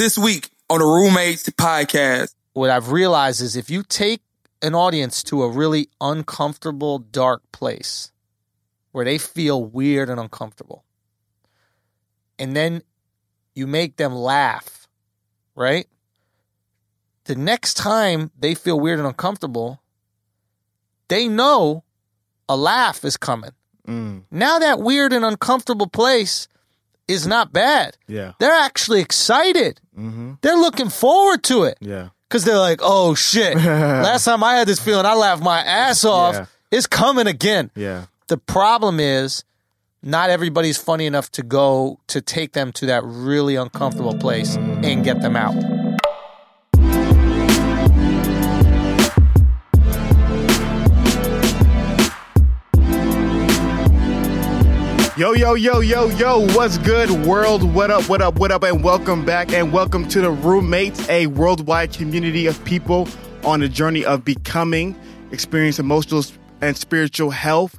this week on the Roommates Podcast. What I've realized is if you take an audience to a really uncomfortable, dark place where they feel weird and uncomfortable, and then you make them laugh, right? The next time they feel weird and uncomfortable, they know a laugh is coming. Mm, Now that weird and uncomfortable place is not bad. yeah. They're actually excited. Mm-hmm. They're looking forward to it Yeah. because they're like, oh shit. Last time I had this feeling, I laughed my ass off. Yeah. It's coming again. Yeah. The problem is, not everybody's funny enough to go to take them to that really uncomfortable place and get them out. Yo, yo, yo, yo, yo, what's good, world? What up, what up, what up, and welcome back, and welcome to the Roommates, a worldwide community of people on a journey of becoming, experience emotional and spiritual health,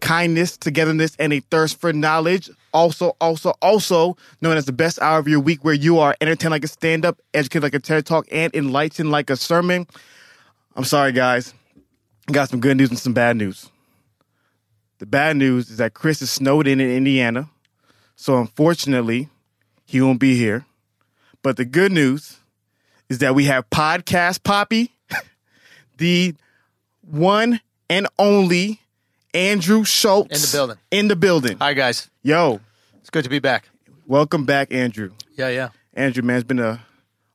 kindness, togetherness, and a thirst for knowledge. Also, also, also known as the best hour of your week where you are entertained like a stand up, educated like a TED Talk, and enlightened like a sermon. I'm sorry, guys. Got some good news and some bad news. The bad news is that Chris is snowed in in Indiana. So unfortunately, he won't be here. But the good news is that we have Podcast Poppy, the one and only Andrew Schulz In the building. In the building. Hi, guys. Yo, It's good to be back. welcome back, Andrew. Yeah, yeah. Andrew, man, it's been a,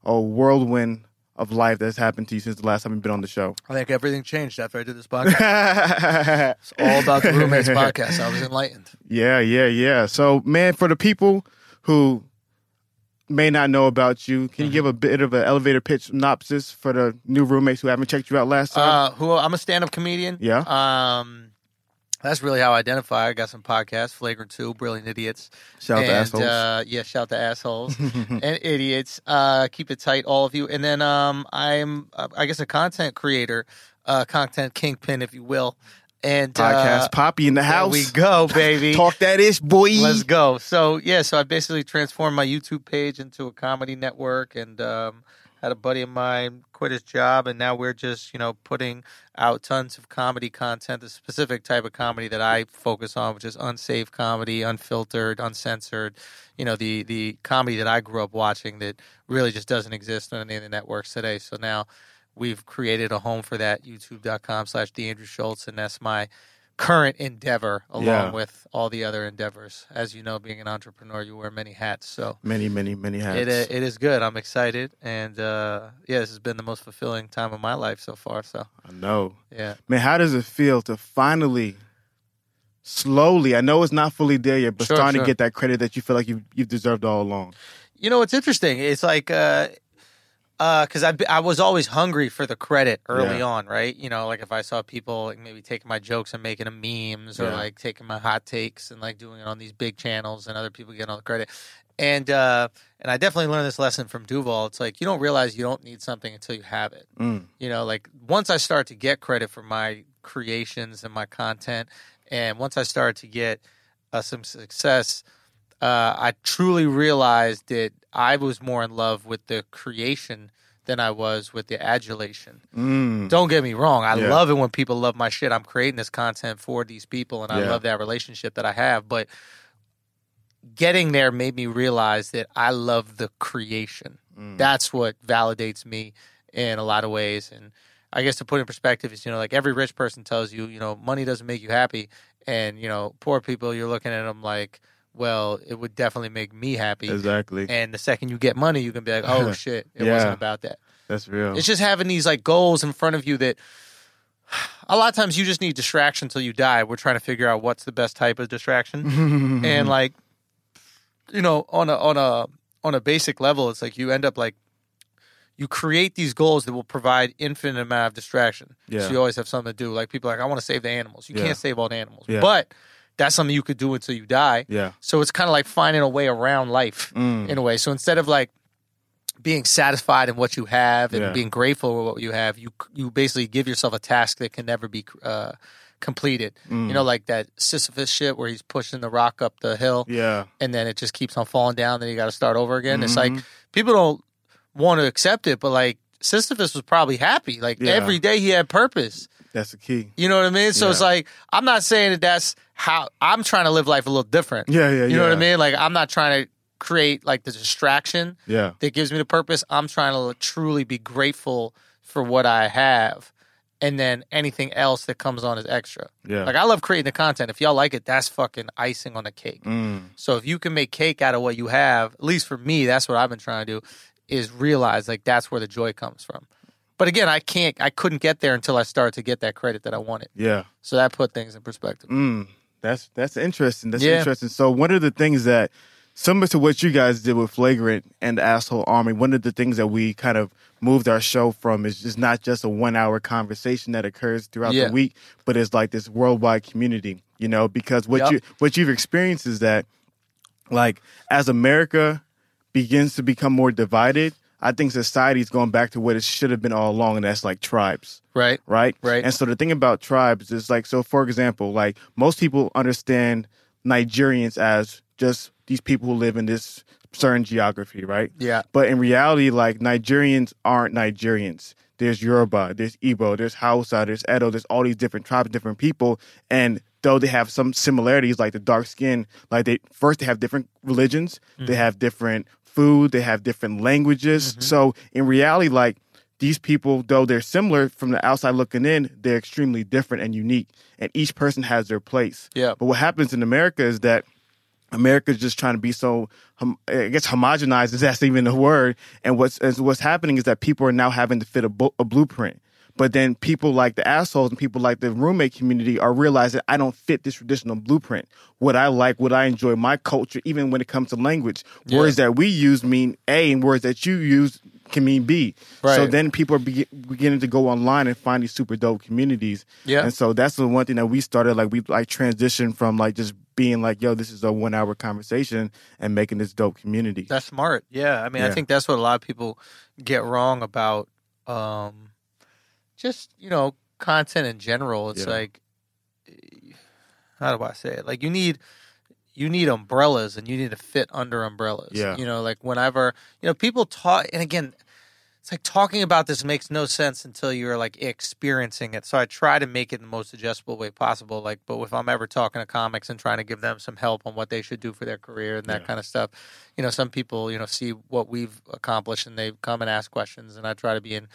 a whirlwind of life that's happened to you since the last time you've been on the show. I think everything changed after I did this podcast. it's all about the Roommates podcast. I was enlightened. Yeah, yeah, yeah. So, man, for the people who may not know about you, can you give a bit of an elevator pitch synopsis for the new roommates who haven't checked you out last time? Uh, who I'm a stand-up comedian. Yeah. Um, that's really how I identify. I got some podcasts, Flagrant Two, Brilliant Idiots. Shout out and, to assholes. Uh, yeah, shout to assholes and idiots. Uh, keep it tight, all of you. And then um, I'm, uh, I guess, a content creator, uh, content kingpin, if you will. And Podcast uh, Poppy in the there house. we go, baby. Talk that ish, boy. Let's go. So yeah, so I basically transformed my YouTube page into a comedy network, and um, had a buddy of mine quit his job, and now we're just you know putting out tons of comedy content, the specific type of comedy that I focus on, which is unsafe comedy, unfiltered, uncensored. You know the the comedy that I grew up watching that really just doesn't exist on any of the networks today. So now we've created a home for that youtube.com slash DeAndrew Schulz and that's my current endeavor along Yeah. with all the other endeavors as you know being an entrepreneur you wear many hats so Many, many, many hats. it, uh, it is good i'm excited and uh, yeah this has been the most fulfilling time of my life so far so I know. yeah Man, how does it feel to finally, slowly, I know it's not fully there yet, but Sure, starting sure. to get that credit that you feel like you've, you've deserved all along? you know it's interesting it's like uh because I, I was always hungry for the credit early Yeah. on, right? You know, like if I saw people like maybe taking my jokes and making them memes, or Yeah. like taking my hot takes and like doing it on these big channels, and other people getting all the credit. And uh, and I definitely learned this lesson from Duval. It's like you don't realize you don't need something until you have it. Mm. You know, like once I start to get credit for my creations and my content, and once I started to get uh, some success, uh, I truly realized that I was more in love with the creation than I was with the adulation. Mm. Don't get me wrong. I Yeah. love it when people love my shit. I'm creating this content for these people, and I Yeah. love that relationship that I have. But getting there made me realize that I love the creation. Mm. That's what validates me in a lot of ways. And I guess to put in perspective is, you know, like every rich person tells you, you know, money doesn't make you happy. And, you know, poor people, you're looking at them like, well, it would definitely make me happy. Exactly. And the second you get money, you can be like, oh shit, it Yeah. wasn't about that. That's real. It's just having these like goals in front of you that a lot of times you just need distraction until you die. We're trying to figure out what's the best type of distraction. and like you know, on a on a on a basic level, it's like you end up like you create these goals that will provide infinite amount of distraction. Yeah. So you always have something to do. Like people are like, I want to save the animals. You Yeah. can't save all the animals. Yeah. But that's something you could do until you die. yeah. So it's kind of like finding a way around life Mm. in a way. So instead of like being satisfied in what you have and Yeah. being grateful for what you have, you you basically give yourself a task that can never be uh, completed. Mm. You know, like that Sisyphus shit where he's pushing the rock up the hill Yeah. and then it just keeps on falling down. Then you got to start over again. It's like Mhm. people don't want to accept it, but like Sisyphus was probably happy. Like Yeah. every day he had purpose. That's the key. You know what I mean? So it's like I'm not saying that that's how I'm trying to live life a little different. Yeah, yeah, You know what I mean? Like I'm not trying to create like the distraction Yeah. that gives me the purpose. I'm trying to truly be grateful for what I have. And then anything else that comes on is extra. Yeah. Like I love creating the content. If y'all like it, that's fucking icing on the cake. Mm. So if you can make cake out of what you have, at least for me, that's what I've been trying to do, is realize like that's where the joy comes from. But again, I can't I couldn't get there until I started to get that credit that I wanted. Yeah. So that put things in perspective. Mm, that's that's interesting. That's Yeah. interesting. So one of the things that similar to what you guys did with Flagrant and the Asshole Army, one of the things that we kind of moved our show from is just not just a one hour conversation that occurs throughout Yeah. the week, but it's like this worldwide community, you know, because what Yep. you what you've experienced is that like as America begins to become more divided, I think society is going back to what it should have been all along, and that's like tribes Right? right? Right. And so the thing about tribes is like, so for example, like most people understand Nigerians as just these people who live in this certain geography, right? Yeah. But in reality, like Nigerians aren't Nigerians. There's Yoruba, there's Igbo, there's Hausa, there's Edo, there's all these different tribes, different people. And though they have some similarities, like the dark skin, like they first they have different religions, they mm. have different food, they have different languages. Mm-hmm. So in reality, like these people, though they're similar from the outside looking in, they're extremely different and unique. And each person has their place. Yeah. But what happens in America is that America's just trying to be so, I guess, homogenized, Is that's even a word. And what's what's happening is that people are now having to fit a, bu- a blueprint. But then people like the assholes and people like the roommate community are realizing I don't fit this traditional blueprint. What I like, what I enjoy, my culture, even when it comes to language, words that we use mean A, and words that you use can mean B. So then people are be- beginning to go online and find these super dope communities. Yeah. And so that's the one thing that we started. Like we like transitioned from like just being like, yo, this is a one hour conversation and making this dope community. That's smart. Yeah. I mean, I think that's what a lot of people get wrong about um just, you know, content in general. It's Yeah. like eh, how do I say it? Like you need you need umbrellas and you need to fit under umbrellas. Yeah. You know, like whenever you know, people talk and again it's like talking about this makes no sense until you're like experiencing it. So I try to make it in the most digestible way possible. Like, but if I'm ever talking to comics and trying to give them some help on what they should do for their career and that Yeah. kind of stuff, you know, some people, you know, see what we've accomplished and they come and ask questions, and I try to be an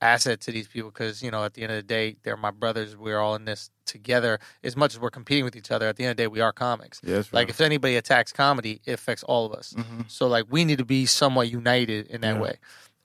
asset to these people because you know, at the end of the day, they're my brothers. We're all in this together. As much as we're competing with each other, at the end of the day, we are comics. That's Like if anybody attacks comedy, it affects all of us. Mhm. So like we need to be somewhat united in that Yeah. way.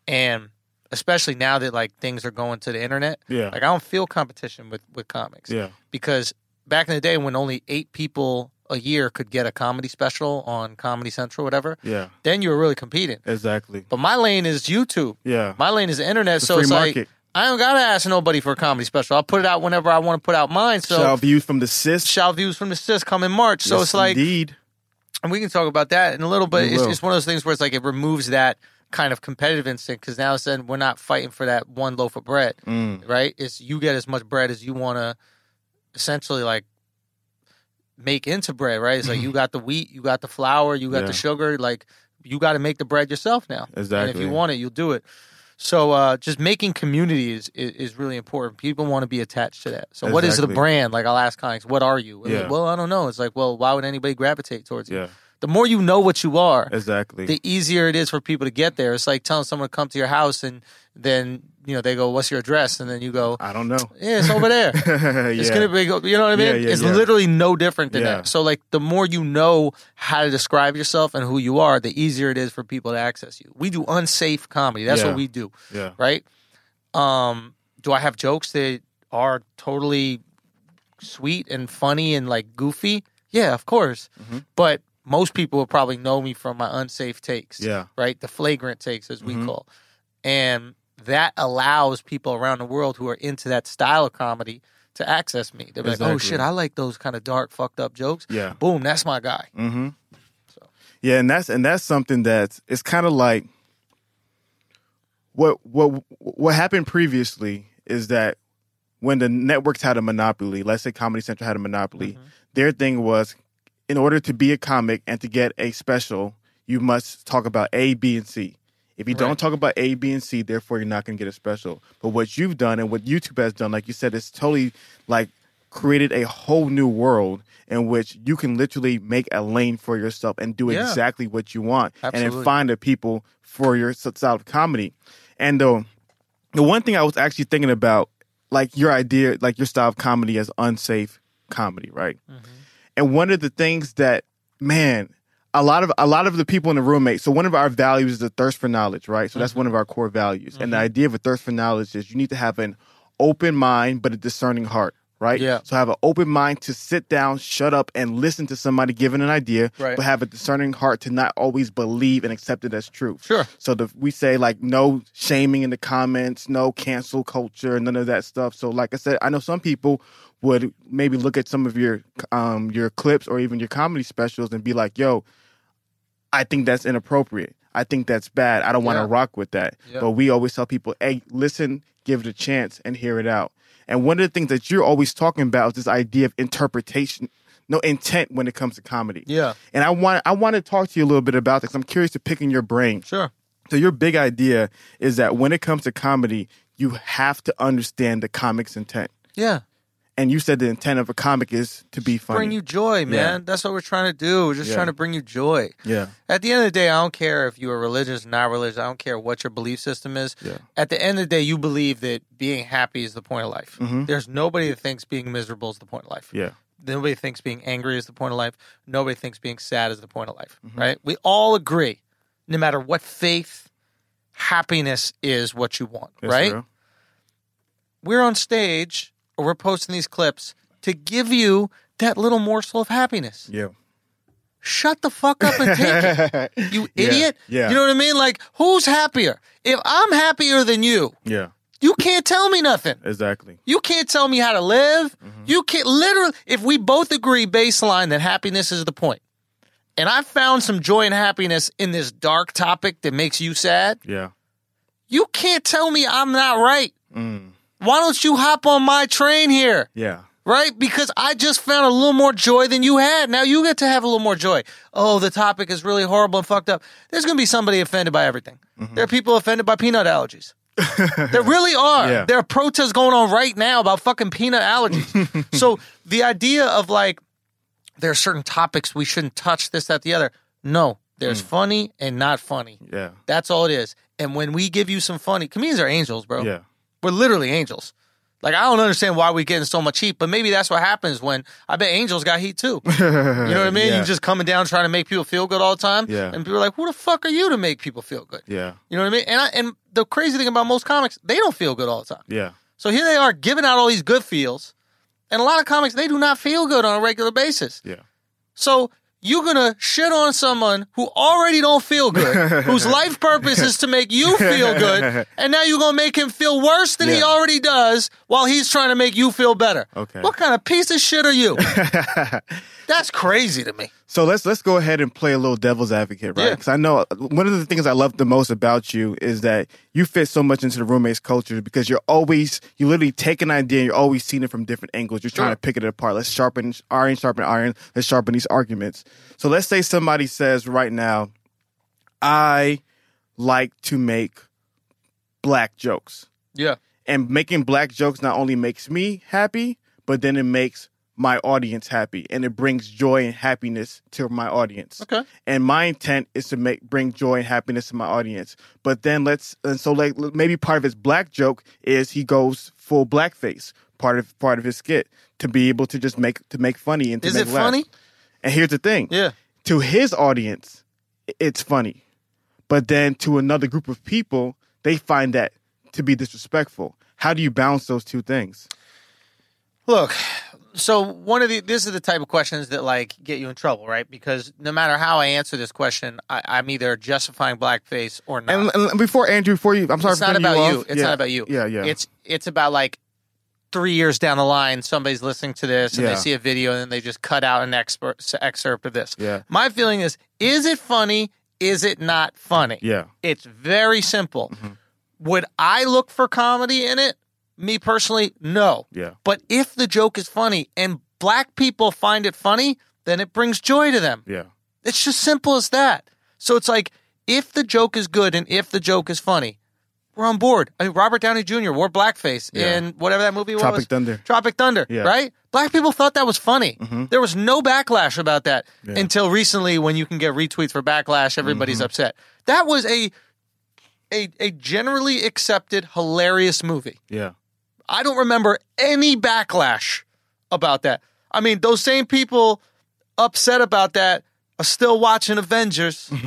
And especially now that like things are going to the internet, Yeah. like I don't feel competition with with comics yeah. because back in the day when only 8 people a year could get a comedy special on Comedy Central whatever, Yeah. then you were really competing. Exactly. But my lane is YouTube. Yeah. My lane is the internet, It's so free it's like. I don't gotta ask nobody for a comedy special. I'll put it out whenever I want to put out mine. So Shout views from the cis. shout views from the cis come in March. So Yes, it's like indeed. and we can talk about that in a little bit. It's, one of those things where it's like it removes that kind of competitive instinct because now it's then we're not fighting for that one loaf of bread, Mm. right? It's you get as much bread as you want to essentially like make into bread, right? It's like you got the wheat, you got the flour, you got Yeah. the sugar, like you got to make the bread yourself now. And if you want it, you'll do it. So uh, just making community is, is, is really important. People want to be attached to that. So what is the brand? Like I'll ask comics, what are you? Yeah. like, well, I don't know. It's like, well, why would anybody gravitate towards you? Yeah. The more you know what you are, Exactly. the easier it is for people to get there. It's like telling someone to come to your house and then you know they go, "What's your address?" and then you go, I don't know. "Yeah, it's over there." yeah. It's gonna be, you know what I mean? Yeah, yeah, it's literally no different than that. So, like, the more you know how to describe yourself and who you are, the easier it is for people to access you. We do unsafe comedy. That's what we do, yeah. right? Um, do I have jokes that are totally sweet and funny and like goofy? Yeah, of course. Mhm. But most people will probably know me from my unsafe takes Yeah. right? The flagrant takes, as we Mhm. call, and that allows people around the world who are into that style of comedy to access me. They're like, "Oh shit, I like those kind of dark, fucked up jokes." Yeah. Boom, that's my guy. Mm-hmm. So. Yeah, and that's and that's something that's it's kind of like what what what happened previously is that when the networks had a monopoly, let's say Comedy Central had a monopoly, Mm-hmm. their thing was in order to be a comic and to get a special, you must talk about A, B, and C. If you Right. don't talk about A, B, and C, therefore you're not going to get a special. But what you've done and what YouTube has done, like you said, it's totally like created a whole new world in which you can literally make a lane for yourself and do Yeah. exactly what you want, and Absolutely. then find the people for your style of comedy. And the the one thing I was actually thinking about, like your idea, like your style of comedy as unsafe comedy, right? Mm-hmm. And one of the things that, man, a lot of a lot of the people in the roommate. So one of our values is the thirst for knowledge, right? So that's one of our core values. And the idea of a thirst for knowledge is you need to have an open mind but a discerning heart, right? Yeah. So have an open mind to sit down, shut up, and listen to somebody giving an idea, Right. but have a discerning heart to not always believe and accept it as truth. Sure. So the, we say like no shaming in the comments, no cancel culture, none of that stuff. So like I said, I know some people would maybe look at some of your um your clips or even your comedy specials and be like, "Yo, I think that's inappropriate. I think that's bad. I don't want to Yeah. rock with that." Yeah. But we always tell people, "Hey, listen, give it a chance and hear it out." And one of the things that you're always talking about is this idea of interpretation, no intent when it comes to comedy. Yeah. And I want I want to talk to you a little bit about this. I'm curious to pick in your brain. Sure. So your big idea is that when it comes to comedy, you have to understand the comic's intent. Yeah. And you said the intent of a comic is to be funny. Bring you joy, man. That's what we're trying to do. We're just Yeah. trying to bring you joy. yeah, At the end of the day, I don't care if you are religious, not religious. I don't care what your belief system is. Yeah. At the end of the day, you believe that being happy is the point of life. Mhm. There's nobody that thinks being miserable is the point of life. yeah, Nobody thinks being angry is the point of life. Nobody thinks being sad is the point of life. Mm-hmm. Right? We all agree, no matter what faith, happiness is what you want. That's right? We're on stage or we're posting these clips to give you that little morsel of happiness. Yeah. Shut the fuck up and take it. You Yeah, idiot. yeah. You know what I mean? Like, who's happier? If I'm happier than you, yeah, you can't tell me nothing. exactly. You can't tell me how to live. Mm-hmm. You can't literally, if we both agree baseline that happiness is the point, and I found some joy and happiness in this dark topic that makes you sad, Yeah. you can't tell me I'm not right. Mm. Why don't you hop on my train here? Yeah. right? Because I just found a little more joy than you had. Now you get to have a little more joy. Oh, the topic is really horrible and fucked up. There's going to be somebody offended by everything. Mm-hmm. There are people offended by peanut allergies. there really are. Yeah. There are protests going on right now about fucking peanut allergies. so the idea of like, there are certain topics we shouldn't touch, this, that, the other. No, there's mm. funny and not funny. Yeah. That's all it is. And when we give you some funny, comedians are angels, bro. Yeah. We're literally angels. Like I don't understand why we're getting so much heat, but maybe that's what happens when I bet angels got heat too. You know what I mean? Yeah. You just coming down trying to make people feel good all the time. Yeah. And people are like, "Who the fuck are you to make people feel good?" Yeah. You know what I mean? And I, and the crazy thing about most comics, they don't feel good all the time. Yeah. So here they are giving out all these good feels, and a lot of comics they do not feel good on a regular basis. Yeah. So you're gonna shit on someone who already don't feel good, whose life purpose is to make you feel good, and now you're gonna make him feel worse than he already does while he's trying to make you feel better. Okay. What kind of piece of shit are you? That's crazy to me. So let's let's go ahead and play a little devil's advocate, right? Yeah. Because I know uh, one of the things I love the most about you is that you fit so much into the roommates culture because you're always you literally take an idea and you're always seeing it from different angles. You're trying Sure. to pick it apart. Let's sharpen iron, sharpen iron. Let's sharpen these arguments. So let's say somebody says right now, I like to make black jokes. Yeah. and making black jokes not only makes me happy, but then it makes my audience happy and it brings joy and happiness to my audience. Okay. And my intent is to make bring joy and happiness to my audience. But then let's and so like maybe part of his black joke is he goes full blackface. Part of part of his skit to be able to just make to make funny and to Is make it laugh. funny? And here's the thing Yeah. to his audience, it's funny. But then to another group of people, they find that to be disrespectful. How do you balance those two things? Look, so one of the this is the type of questions that like get you in trouble, right? Because no matter how I answer this question, I, I'm either justifying blackface or not. And, and before Andrew, before you, I'm sorry it's for not about you. It's Yeah. not about you. Yeah, yeah. It's it's about like three years down the line, somebody's listening to this and Yeah. they see a video and then they just cut out an expert, excerpt of this. Yeah. My feeling is: is it funny? Is it not funny? yeah, It's very simple. Mm-hmm. Would I look for comedy in it? Me personally, no. yeah, But if the joke is funny and black people find it funny, then it brings joy to them. yeah, It's just simple as that. So it's like if the joke is good and if the joke is funny, we're on board. I mean, Robert Downey Jr. wore blackface Yeah. in whatever that movie Tropic was. Tropic Thunder. Tropic Thunder. Yeah. Right? Black people thought that was funny. Mhm. There was no backlash about that Yeah. until recently when you can get retweets for backlash, everybody's Mm-hmm. upset. That was a a a generally accepted hilarious movie. Yeah. I don't remember any backlash about that. I mean, those same people upset about that are still watching Avengers.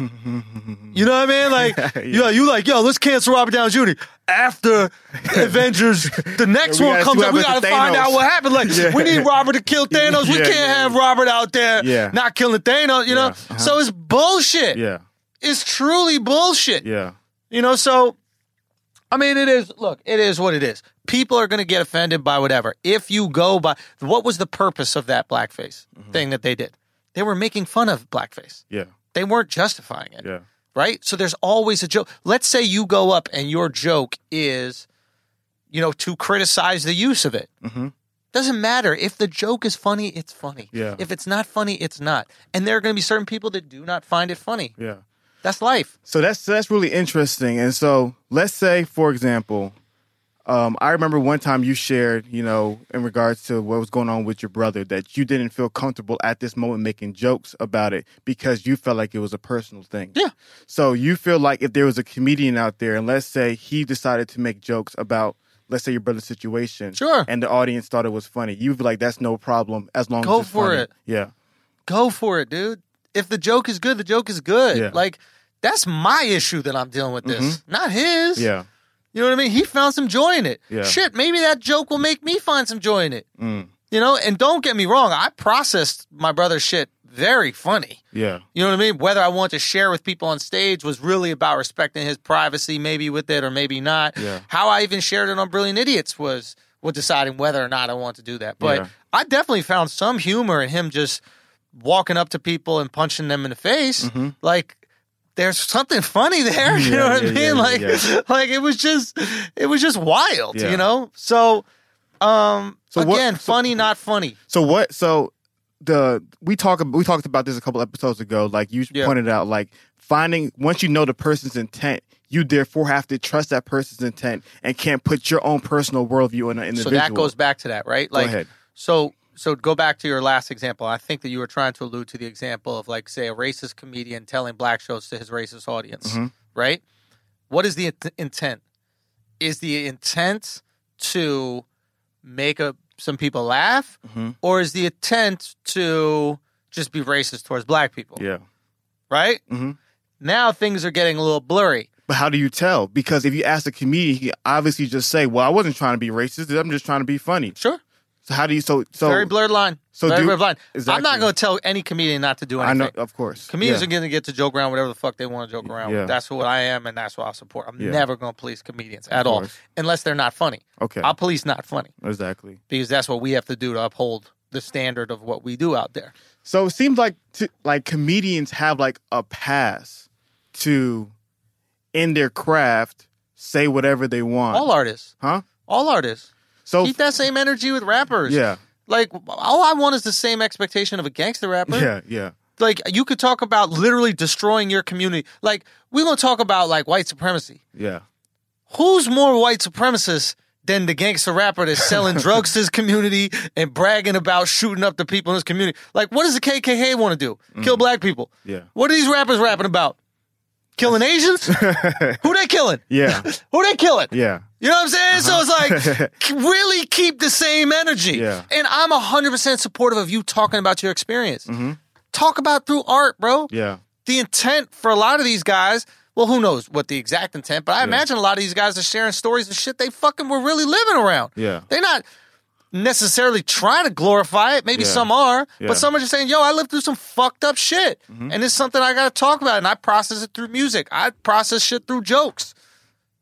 you know what I mean? Like, Yeah, yeah, you like, yo, let's cancel Robert Downey Jr. after Avengers. The next one comes up. We gotta to find out what happened. Like, we need Robert to kill Thanos. we can't have. Robert out there Yeah. not killing Thanos. You know, uh-huh. so it's bullshit. Yeah. It's truly bullshit. Yeah. You know, so I mean, it is. Look, it is what it is. People are going to get offended by whatever. If you go by, what was the purpose of that blackface Mm-hmm. thing that they did? They were making fun of blackface. Yeah. They weren't justifying it, Yeah. right? So there's always a joke. Let's say you go up and your joke is, you know, to criticize the use of it. Mhm. Doesn't matter if the joke is funny, it's funny. Yeah. If it's not funny, it's not. And there are going to be certain people that do not find it funny. Yeah. That's life. So that's that's really interesting. And so let's say, for example, um, I remember one time you shared, you know, in regards to what was going on with your brother, that you didn't feel comfortable at this moment making jokes about it because you felt like it was a personal thing. Yeah. So you feel like if there was a comedian out there, and let's say he decided to make jokes about, let's say your brother's situation, Sure. and the audience thought it was funny, you'd be like, that's no problem as long Go as. Go for funny. it. Yeah. go for it, dude. If the joke is good, the joke is good. Yeah. Like that's my issue that I'm dealing with this, not his. Yeah. You know what I mean? He found some joy in it. Yeah. Shit, maybe that joke will make me find some joy in it. Mm. You know, and don't get me wrong, I processed my brother's shit very funny. Yeah. You know what I mean? Whether I want to share with people on stage was really about respecting his privacy, maybe with it or maybe not. Yeah. How I even shared it on Brilliant Idiots was was deciding whether or not I want to do that. But Yeah. I definitely found some humor in him just walking up to people and punching them in the face. Like there's something funny there. You Mm-hmm. Yeah, know what yeah, I mean? yeah, like like it was just it was just wild, you know? So um So what- again, so- funny, not funny. So what? So the we talk we talked about this a couple episodes ago. Like you pointed out, like finding once you know the person's intent, you therefore have to trust that person's intent and can't put your own personal worldview in an individual. So that goes back to that, right? Like so so go back to your last example. I think that you were trying to allude to the example of like say a racist comedian telling black jokes to his racist audience, Mhm. right? What is the int- intent? Is the intent to make a some people laugh Mhm. or is the intent to just be racist towards black people, Yeah. right? Mhm. Now things are getting a little blurry. But how do you tell? Because if you ask a comedian, he obviously just say, "Well, I wasn't trying to be racist. I'm just trying to be funny." Sure. So how do you? So so Very blurred line. so Very do- blurred line. I'm not going to tell any comedian not to do I anything. know, of course. Comedians yeah. are going to get to joke around whatever the fuck they want to joke around. Yeah. with. That's what I am, and that's what I'll support. I'm Yeah. never going to police comedians at all, unless they're not funny. okay. I'll police not funny exactly. because that's what we have to do to uphold the standard of what we do out there. So it seems like t- like comedians have like a pass to in their craft say whatever they want. All artists, huh? all artists, So keep that same energy with rappers. yeah, Like all I want is the same expectation of a gangster rapper. yeah, yeah, Like you could talk about literally destroying your community. Like we're gonna talk about like white supremacy. yeah, who's more white supremacist than the gangster rapper that's selling drugs to his community and bragging about shooting up the people in his community? Like, what does the KKK want to do? Kill mm. black people. yeah, What are these rappers rapping about? Killing Asians? Who they killing? yeah, Who they killing? yeah, You know what I'm saying? So it's like, uh-huh. really keep the same energy. Yeah. And I'm 100% supportive of you talking about your experience. Mm-hmm. Talk about through art, bro yeah, the intent for a lot of these guys, well, who knows what the exact intent, but I imagine a lot of these guys are sharing stories of shit they fucking were really living around. yeah, They're not necessarily trying to glorify it. Maybe Yeah. some are, Yeah. but some are just saying, yo, I lived through some fucked up shit. Mm-hmm. And it's something I got to talk about. And I process it through music, I process shit through jokes.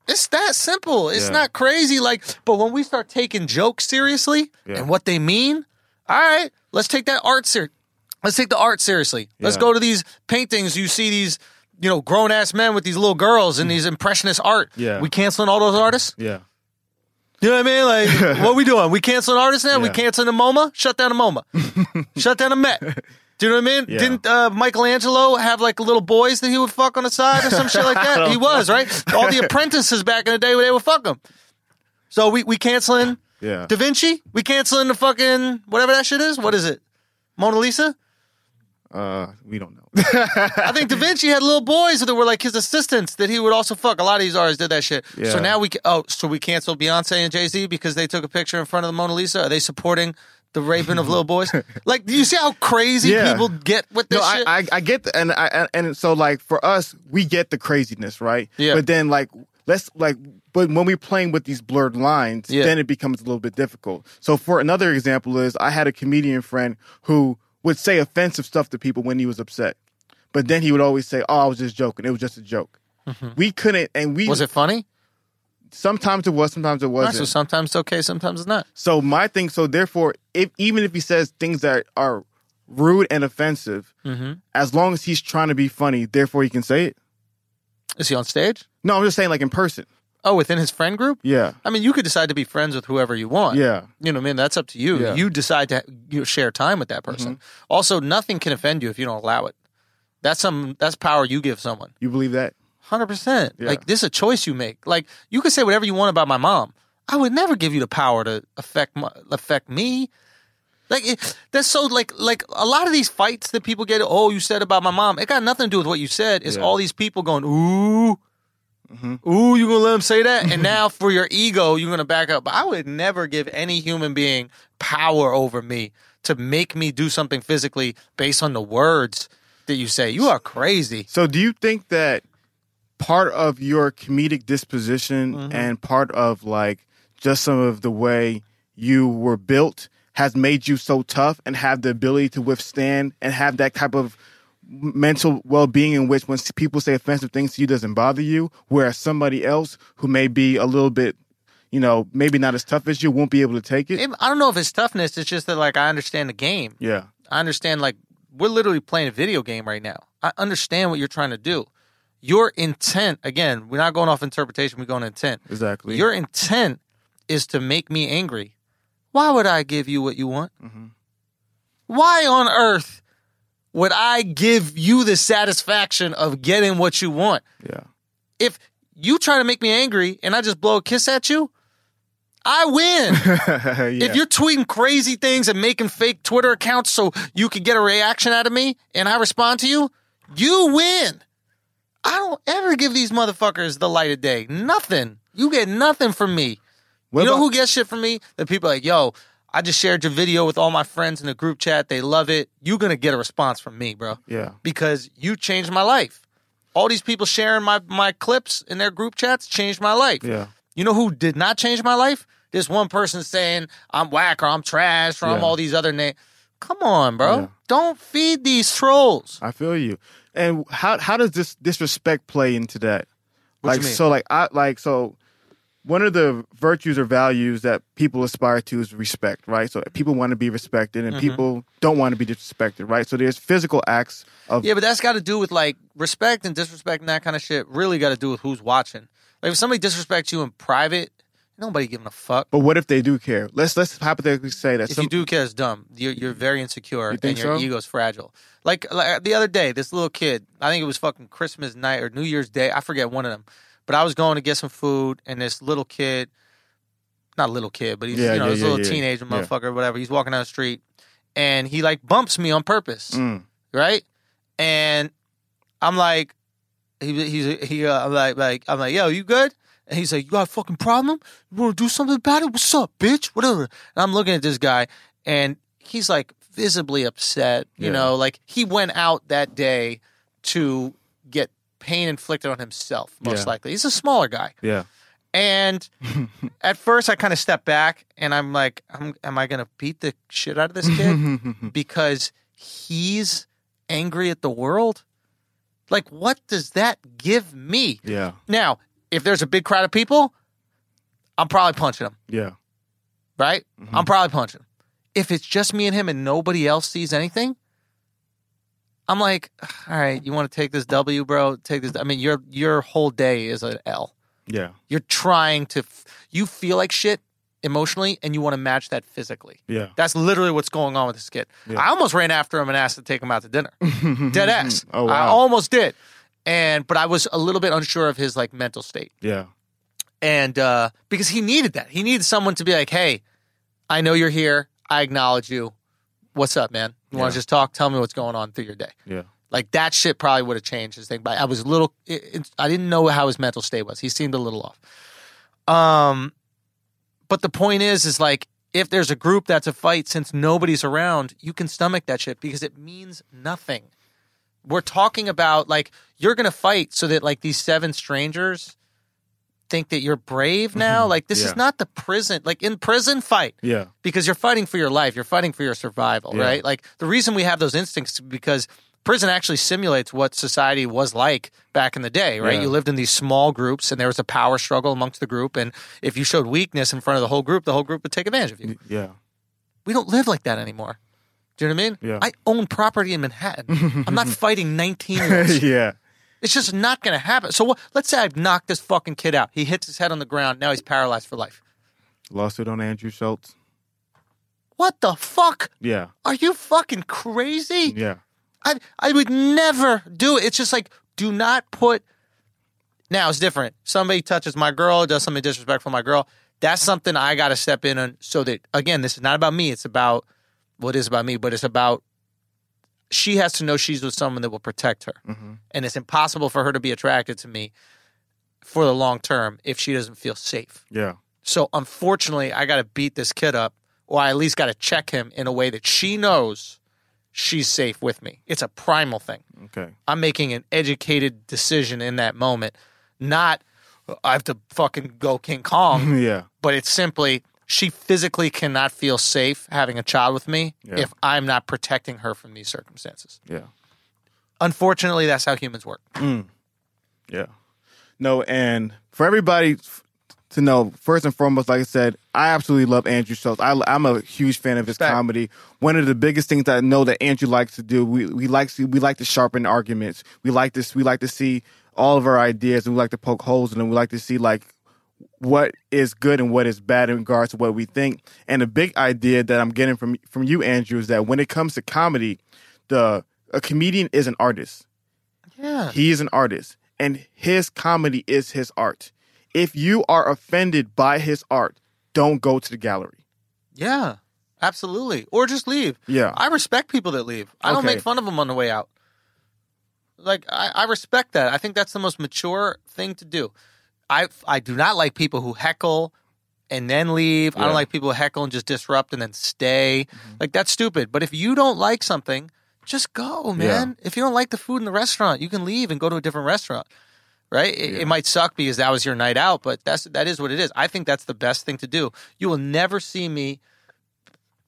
It's that simple. It's Yeah. not crazy. Like, but when we start taking jokes seriously Yeah. and what they mean, all right, let's take that art ser- Let's take the art seriously. Let's Yeah. go to these paintings. You see these, you know, grown ass men with these little girls and these impressionist art. Yeah. We canceling all those artists? yeah, You know what I mean? Like, what we doing? We canceling artists now? We Yeah. canceling the MoMA? Shut down the MoMA. Shut down the Met. Do you know what I mean? Yeah. Didn't uh, Michelangelo have like little boys that he would fuck on the side or some shit like that? He was right. All the apprentices back in the day, they would fuck him. So we we canceling Yeah. Da Vinci. We canceling the fucking whatever that shit is. What is it? Mona Lisa. Uh, we don't know. I think Da Vinci had little boys that were like his assistants that he would also fuck. A lot of these artists did that shit. Yeah. So now we ca- oh, so we canceled Beyonce and Jay Z because they took a picture in front of the Mona Lisa. Are they supporting the raping of little boys? Like, do you see how crazy Yeah. people get with this no, shit? I, I I get the, and I and so like for us, we get the craziness, right? Yeah. But then like let's like but when we're playing with these blurred lines, Yeah. then it becomes a little bit difficult. So for another example is I had a comedian friend who would say offensive stuff to people when he was upset. But then he would always say, "Oh, I was just joking. It was just a joke." Mm-hmm. We couldn't and we was it funny? Sometimes it was, sometimes it wasn't. so sometimes it's okay, sometimes it's not. So my thing, so therefore, if even if he says things that are rude and offensive, Mm-hmm. as long as he's trying to be funny, therefore he can say it. Is he on stage? No, I'm just saying, like in person. Oh, within his friend group? Yeah, I mean, you could decide to be friends with whoever you want. yeah, You know what I mean? That's up to you. Yeah. You decide to you know, share time with that person. Mm-hmm. Also, nothing can offend you if you don't allow it. That's some that's power you give someone. you believe that? Hundred percent. Yeah. Like this is a choice you make. Like you could say whatever you want about my mom. I would never give you the power to affect my, affect me. Like it, that's so like like a lot of these fights that people get. Oh, you said about my mom. It got nothing to do with what you said. It's Yeah. all these people going ooh. Mhm. Ooh, you gonna let him say that? And now for your ego, you're gonna back up. But I would never give any human being power over me to make me do something physically based on the words that you say. You are crazy. So, do you think that part of your comedic disposition Mm-hmm. and part of like just some of the way you were built has made you so tough and have the ability to withstand and have that type of mental well-being in which when people say offensive things to you doesn't bother you whereas somebody else who may be a little bit you know maybe not as tough as you won't be able to take it It- I don't know if it's toughness. It's just that like I understand the game. yeah I understand like we're literally playing a video game right now. I understand what you're trying to do. Your intent, again, we're not going off interpretation. We're going intent. exactly Your intent is to make me angry. Why would I give you what you want? Mhm. Why on earth would I give you the satisfaction of getting what you want? yeah If you try to make me angry and I just blow a kiss at you, I win. yeah. If you're tweeting crazy things and making fake Twitter accounts so you can get a reaction out of me and I respond to you, you win. I don't ever give these motherfuckers the light of day. Nothing. You get nothing from me. What you know about- who gets shit from me? The people like, yo, I just shared your video with all my friends in the group chat. They love it. You're going to get a response from me, bro yeah because you changed my life. All these people sharing my, my clips in their group chats changed my life. yeah You know who did not change my life? This one person saying I'm whack or I'm trash or I'm all these other names. Come on, bro. Yeah. Don't feed these trolls. I feel you. And how how does this disrespect play into that? What like so like I like so one of the virtues or values that people aspire to is respect, right? So people want to be respected and Mm-hmm. people don't want to be disrespected, right? So there's physical acts of Yeah, but that's got to do with like respect and disrespect and that kind of shit. Really got to do with who's watching. Like if somebody disrespects you in private, nobody giving a fuck. but what if they do care? Let's let's hypothetically say that If some you do care, it's dumb. You're, you're very insecure You and your so? ego's fragile. Like, like the other day, this little kid, I think it was fucking Christmas night or New Year's Day. I forget one of them. But I was going to get some food, and this little kid, not little kid, but he's Yeah, you know yeah, this yeah, little yeah. teenager motherfucker, or whatever. He's walking down the street, and he like bumps me on purpose, Mm, right? And I'm like, he he's he uh, I'm like like I'm like, yo, you good? And he's like, you got a fucking problem? You want to do something about it? What's up, bitch? Whatever. And I'm looking at this guy, and he's like visibly upset. You Yeah. know, like he went out that day to get pain inflicted on himself, most Yeah. likely. He's a smaller guy. yeah. And at first, I kind of stepped back, and I'm like, I'm, am I going to beat the shit out of this kid? because he's angry at the world? Like, what does that give me? yeah. Now, if there's a big crowd of people, I'm probably punching him, Yeah. right? Mm-hmm. I'm probably punching him. If it's just me and him and nobody else sees anything, I'm like, all right, you want to take this W, bro? Take this. I mean, your your whole day is an L. Yeah. You're trying to, f- you feel like shit emotionally and you want to match that physically. Yeah. That's literally what's going on with this kid. I almost ran after him and asked to take him out to dinner. Dead ass. Oh, wow. I almost did. And but I was a little bit unsure of his like mental state. Yeah. And uh because he needed that. He needed someone to be like, "Hey, I know you're here. I acknowledge you. What's up, man? You want to just talk? Tell me what's going on through your day." Yeah. Like that shit probably would have changed his thing. But I was a little, it, it, I didn't know how his mental state was. He seemed a little off. Um, but the point is, is like if there's a group that's a fight, since nobody's around, you can stomach that shit because it means nothing. We're talking about like you're gonna fight so that like these seven strangers think that you're brave now. Mm-hmm. Like this Yeah. is not the prison. Like in prison, fight Yeah. because you're fighting for your life. You're fighting for your survival, Yeah. right? Like the reason we have those instincts is because prison actually simulates what society was like back in the day, right? Yeah. You lived in these small groups and there was a power struggle amongst the group. And if you showed weakness in front of the whole group, the whole group would take advantage of you. Yeah. We don't live like that anymore. Do you know what I mean? Yeah. I own property in Manhattan. I'm not fighting 19 year olds. yeah. It's just not going to happen. So what, let's say I've knocked this fucking kid out. He hits his head on the ground. Now he's paralyzed for life. Lawsuit on Andrew Schulz. What the fuck? Yeah. Are you fucking crazy? Yeah. I I would never do it. It's just like do not put. Now it's different. Somebody touches my girl, does something disrespectful to my girl. That's something I got to step in on. So that again, this is not about me. It's about what is about me, but it's about she has to know she's with someone that will protect her, mm-hmm. and it's impossible for her to be attracted to me for the long term if she doesn't feel safe. Yeah. So unfortunately, I got to beat this kid up, or I at least got to check him in a way that she knows she's safe with me. It's a primal thing. Okay. I'm making an educated decision in that moment, not oh, I have to fucking go King Kong, Yeah. but it's simply she physically cannot feel safe having a child with me Yeah. if I'm not protecting her from these circumstances. Yeah. Unfortunately, that's how humans work. Mm. Yeah. No, and for everybody to know, first and foremost, like I said, I absolutely love Andrew Schulz. I, am a huge fan of his comedy. One of the biggest things I know that Andrew likes to do, we, we like to we like to sharpen arguments. We like this. We like to see all of our ideas, and we like to poke holes in them. We like to see like what is good and what is bad in regards to what we think. And the big idea that I'm getting from from you, Andrew, is that when it comes to comedy, the a comedian is an artist. Yeah. He is an artist, and his comedy is his art. If you are offended by his art, don't go to the gallery. Yeah. Absolutely. Or just leave. Yeah. I respect people that leave. I don't make fun of them on the way out. Like I, I respect that. I think that's the most mature thing to do. I I do not like people who heckle and then leave. I don't like people who heckle and just disrupt and then stay. Like that's stupid. But if you don't like something, just go, man. If you don't like the food in the restaurant, you can leave and go to a different restaurant. Right? It, it might suck because that was your night out, but that's that is what it is. I think that's the best thing to do. You will never see me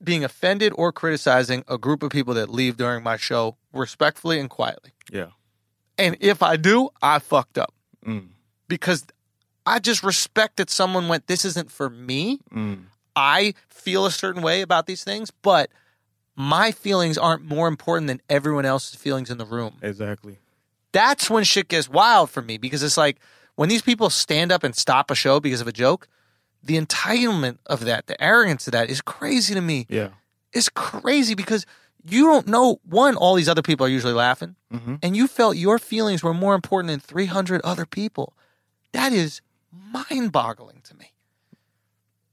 being offended or criticizing a group of people that leave during my show respectfully and quietly. Yeah. And if I do, I fucked up Mm. because I just respect that someone went, This isn't for me. Mm. I feel a certain way about these things, but my feelings aren't more important than everyone else's feelings in the room. Exactly. That's when shit gets wild for me because it's like when these people stand up and stop a show because of a joke, the entitlement of that, the arrogance of that is crazy to me Yeah. It's crazy because you don't know one all these other people are usually laughing Mhm. and you felt your feelings were more important than 300 other people that is mind-boggling to me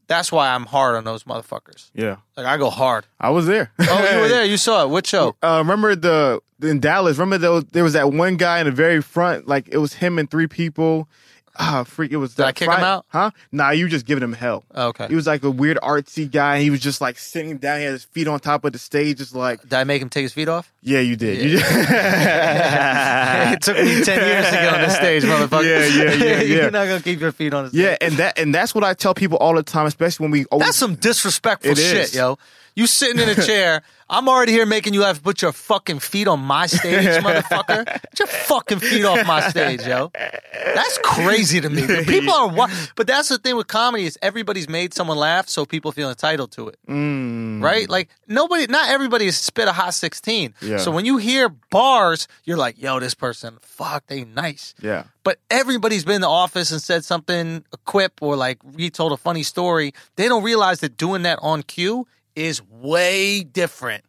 that's why i'm hard on those motherfuckers Yeah. like i go hard I was there. oh you were there you saw it what show Uh, remember the in Dallas? Remember those? There was that one guy in the very front. Like it was him and three people. Ah, freak! It was. Did that I kick him Friday- out? Huh? Nah, you just giving him hell. okay He was like a weird artsy guy. He was just like sitting down. He had his feet on top of the stage, just like, did i make him take his feet off yeah, you did. You just- it took me 10 years to get on the stage motherfucker Yeah, yeah, yeah, yeah. you're not gonna keep your feet on the stage yeah, and that and that's what I tell people all the time, especially when we always That's some disrespectful It shit, is. yo. You sitting in a chair. I'm already here making you have to put your fucking feet on my stage, motherfucker. Get your fucking feet off my stage, yo. That's crazy to me. People are, wa- but that's the thing with comedy is everybody's made someone laugh, so people feel entitled to it, Mm. right? Like nobody, not everybody has spit a hot sixteen. Yeah. So when you hear bars, you're like, yo, this person, fuck, they nice. Yeah. But everybody's been in the office and said something, a quip, or like retold a funny story. They don't realize that doing that on cue is way different.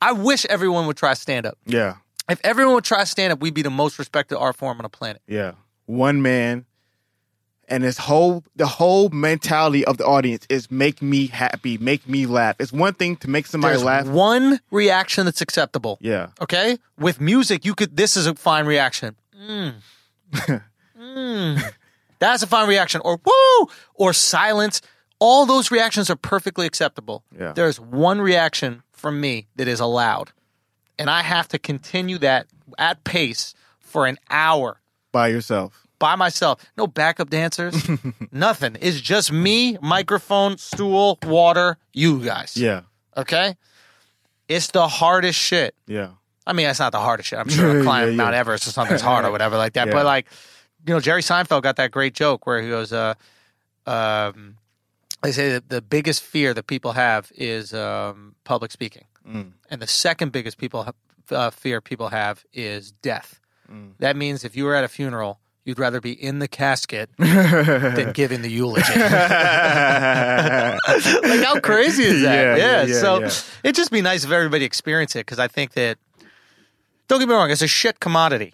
I wish everyone would try stand up. Yeah. If everyone would try stand up, we'd be the most respected art form on the planet. Yeah. One man and his whole the whole mentality of the audience is make me happy, make me laugh. It's one thing to make somebody There's laugh. one reaction that's acceptable. Yeah. Okay? With music, you could this is a fine reaction. Mm. Mm. That's a fine reaction. Or woo! Or silence. All those reactions are perfectly acceptable. Yeah. There's one reaction from me that is allowed. And I have to continue that at pace for an hour By yourself. by myself. No backup dancers. nothing. It's just me, microphone, stool, water, you guys. Yeah. Okay? It's the hardest shit. Yeah. I mean, it's not the hardest shit. I'm sure climbing Yeah, Mount yeah. Everest or something's hard or whatever like that. Yeah. But like, you know, Jerry Seinfeld got that great joke where he goes, uh, um, they say that the biggest fear that people have is um, public speaking, Mm. and the second biggest people uh, fear people have is death. Mm. That means if you were at a funeral, you'd rather be in the casket than giving the eulogy. like how crazy is that? Yeah, Yeah. yeah, yeah, so yeah. it'd just be nice if everybody experienced it because I think that don't get me wrong, it's a shit commodity.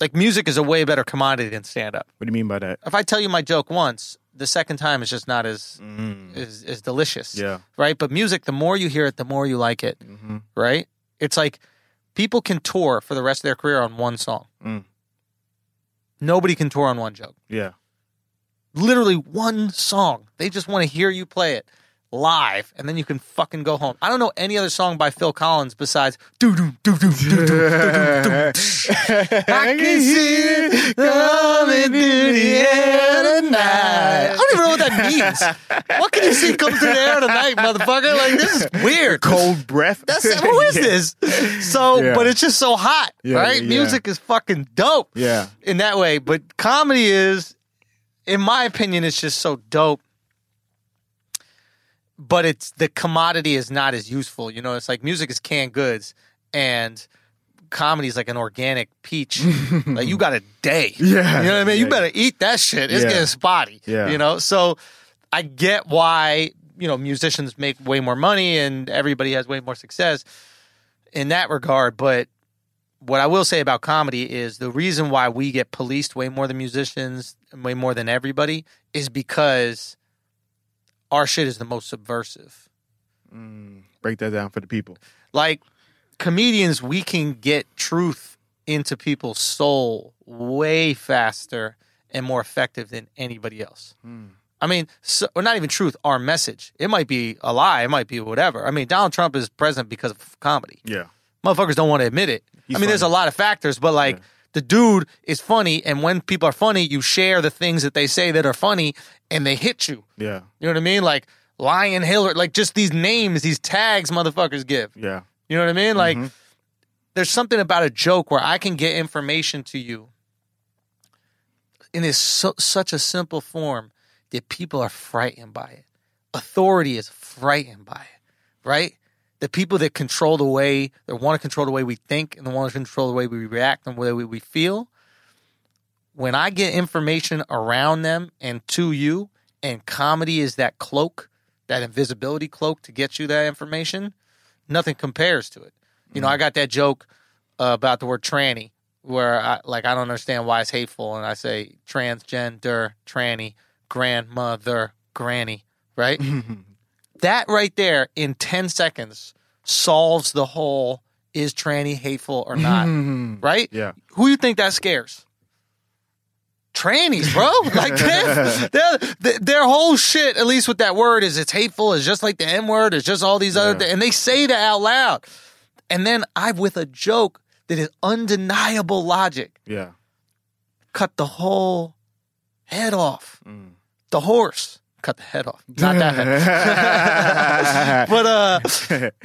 Like music is a way better commodity than stand up. What do you mean by that? If I tell you my joke once, the second time is just not as Mm. as, as delicious. Yeah. Right? But music, the more you hear it, the more you like it. hmm Right? It's like people can tour for the rest of their career on one song. Mm. Nobody can tour on one joke. Yeah. literally one song. They just want to hear you play it live, and then you can fucking go home. I don't know any other song by Phil Collins besides do do do do do do. I can see it coming through the air tonight. I don't even know what that means. What can you see come through the air tonight, motherfucker? Like this is weird. Cold breath. That's who is this? So, Yeah. but it's just so hot, Yeah, right? yeah. Music is fucking dope Yeah. in that way. But comedy is, in my opinion, it's just so dope but it's the commodity is not as useful. You know, it's like music is canned goods and comedy is like an organic peach. like you got a day. Yeah. You know what I mean? You better eat that shit. It's Yeah. getting spotty. Yeah. You know? So I get why, you know, musicians make way more money and everybody has way more success in that regard. But what I will say about comedy is the reason why we get policed way more than musicians, and way more than everybody, is because our shit is the most subversive. Mm. Break that down for the people. Like comedians, we can get truth into people's soul way faster and more effective than anybody else. I mean, so, or not even truth, our message. It might be a lie, it might be whatever. I mean, Donald Trump is president because of comedy. Yeah. Motherfuckers don't want to admit it. He's I mean, there's a lot of factors, but like the dude is funny, and when people are funny, you share the things that they say that are funny, and they hit you. Yeah. You know what I mean? Like Lion Hillary, like just these names, these tags motherfuckers give. Yeah. You know what I mean? Like, Mhm. there's something about a joke where I can get information to you in this so, such a simple form that people are frightened by it. Authority is frightened by it, right? The people that control the way, that want to control the way we think and the want to control the way we react and the way we, feel. When I get information around them and to you, and comedy is that cloak, that invisibility cloak to get you that information, nothing compares to it. You know, I got that joke uh, about the word tranny, where I like I don't understand why it's hateful, and I say transgender, tranny, grandmother, granny, right? that right there in ten seconds solves the whole is tranny hateful or not, right? Yeah. Who you think that scares? Trannies, bro. Like their, their, their whole shit, at least with that word, is it's hateful. It's just like the N word. It's just all these other things, and they say that out loud. And then I, with a joke that is undeniable logic, Yeah. cut the whole head off. Mm. The horse, cut the head off. Not that head. but uh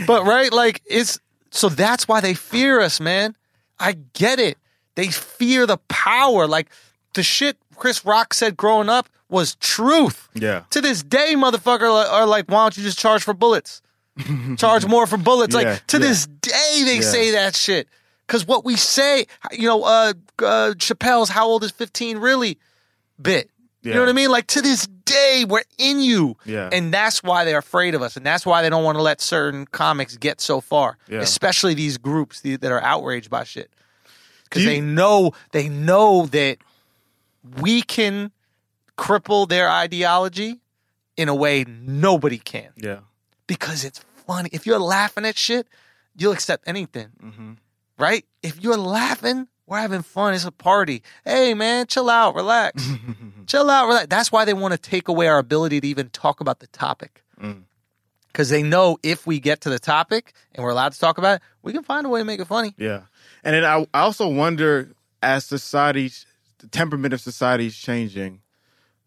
but right, like it's so that's why they fear us, man. I get it. They fear the power. Like the shit Chris Rock said growing up was truth. Yeah. To this day, motherfucker are like, why don't you just charge for bullets? charge more for bullets. Yeah, like to yeah. this day, they Yeah. say that shit. Because what we say, you know, uh, uh, Chappelle's "How old is 15" really bit. You know what I mean? Like to this day, we're in you, Yeah. and that's why they're afraid of us, and that's why they don't want to let certain comics get so far, Yeah. especially these groups that are outraged by shit, because you- they know they know that we can cripple their ideology in a way nobody can Yeah. because it's funny. If you're laughing at shit, you'll accept anything, Mm-hmm. right? If you're laughing, we're having fun. It's a party. Hey, man, chill out, relax, chill out, relax. That's why they want to take away our ability to even talk about the topic. Mm. Because they know if we get to the topic and we're allowed to talk about it, we can find a way to make it funny. Yeah. And then I, I also wonder as society, the temperament of society is changing,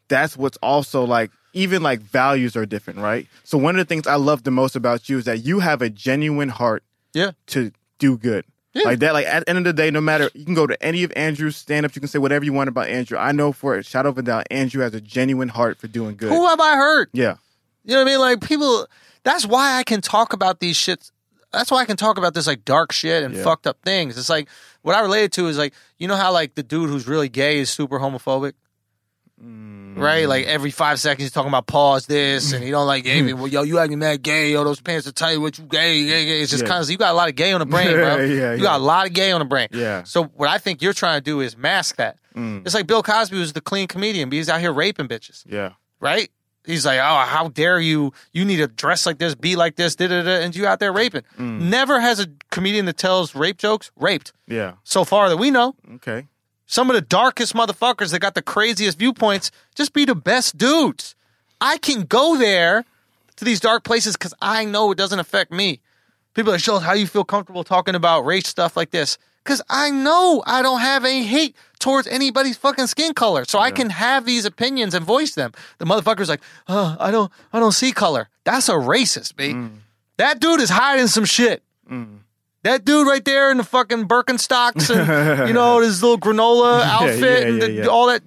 that's what's also like, even like values are different, right? So one of the things I love the most about you is that you have a genuine heart Yeah. to do good. Yeah. Like that, like at the end of the day, no matter you can go to any of Andrew's stand ups, you can say whatever you want about Andrew. I know for a shadow of a doubt, Andrew has a genuine heart for doing good. Who have I hurt? Yeah. You know what I mean? Like people. That's why I can talk about these shits. That's why I can talk about this like dark shit and Yeah. fucked up things. It's like what I related to is like you know how like the dude who's really gay is super homophobic. Right, like every five seconds he's talking about pause this, and he don't like gay people. Yo, you acting mad gay. Yo, those pants are tight. What you gay? gay, gay. It's just Yeah. kind of you got a lot of gay on the brain, bro. Yeah, yeah, you got a lot of gay on the brain. Yeah. So what I think you're trying to do is mask that. Mm. It's like Bill Cosby was the clean comedian, but he's out here raping bitches Yeah. right? He's like, oh, how dare you? You need to dress like this, be like this, da da da, and you out there raping. Mm. Never has a comedian that tells rape jokes raped Yeah. so far that we know. Okay. Some of the darkest motherfuckers that got the craziest viewpoints just be the best dudes. I can go there to these dark places because I know it doesn't affect me. People are like, Schulz, how you feel comfortable talking about race stuff like this? Because I know I don't have any hate towards anybody's fucking skin color, so I can have these opinions and voice them. The motherfucker's like, oh, I don't, I don't see color. That's a racist, B. Mm. That dude is hiding some shit. Mm. That dude right there in the fucking Birkenstocks and you know his little granola Yeah, outfit yeah, and the- yeah. all that.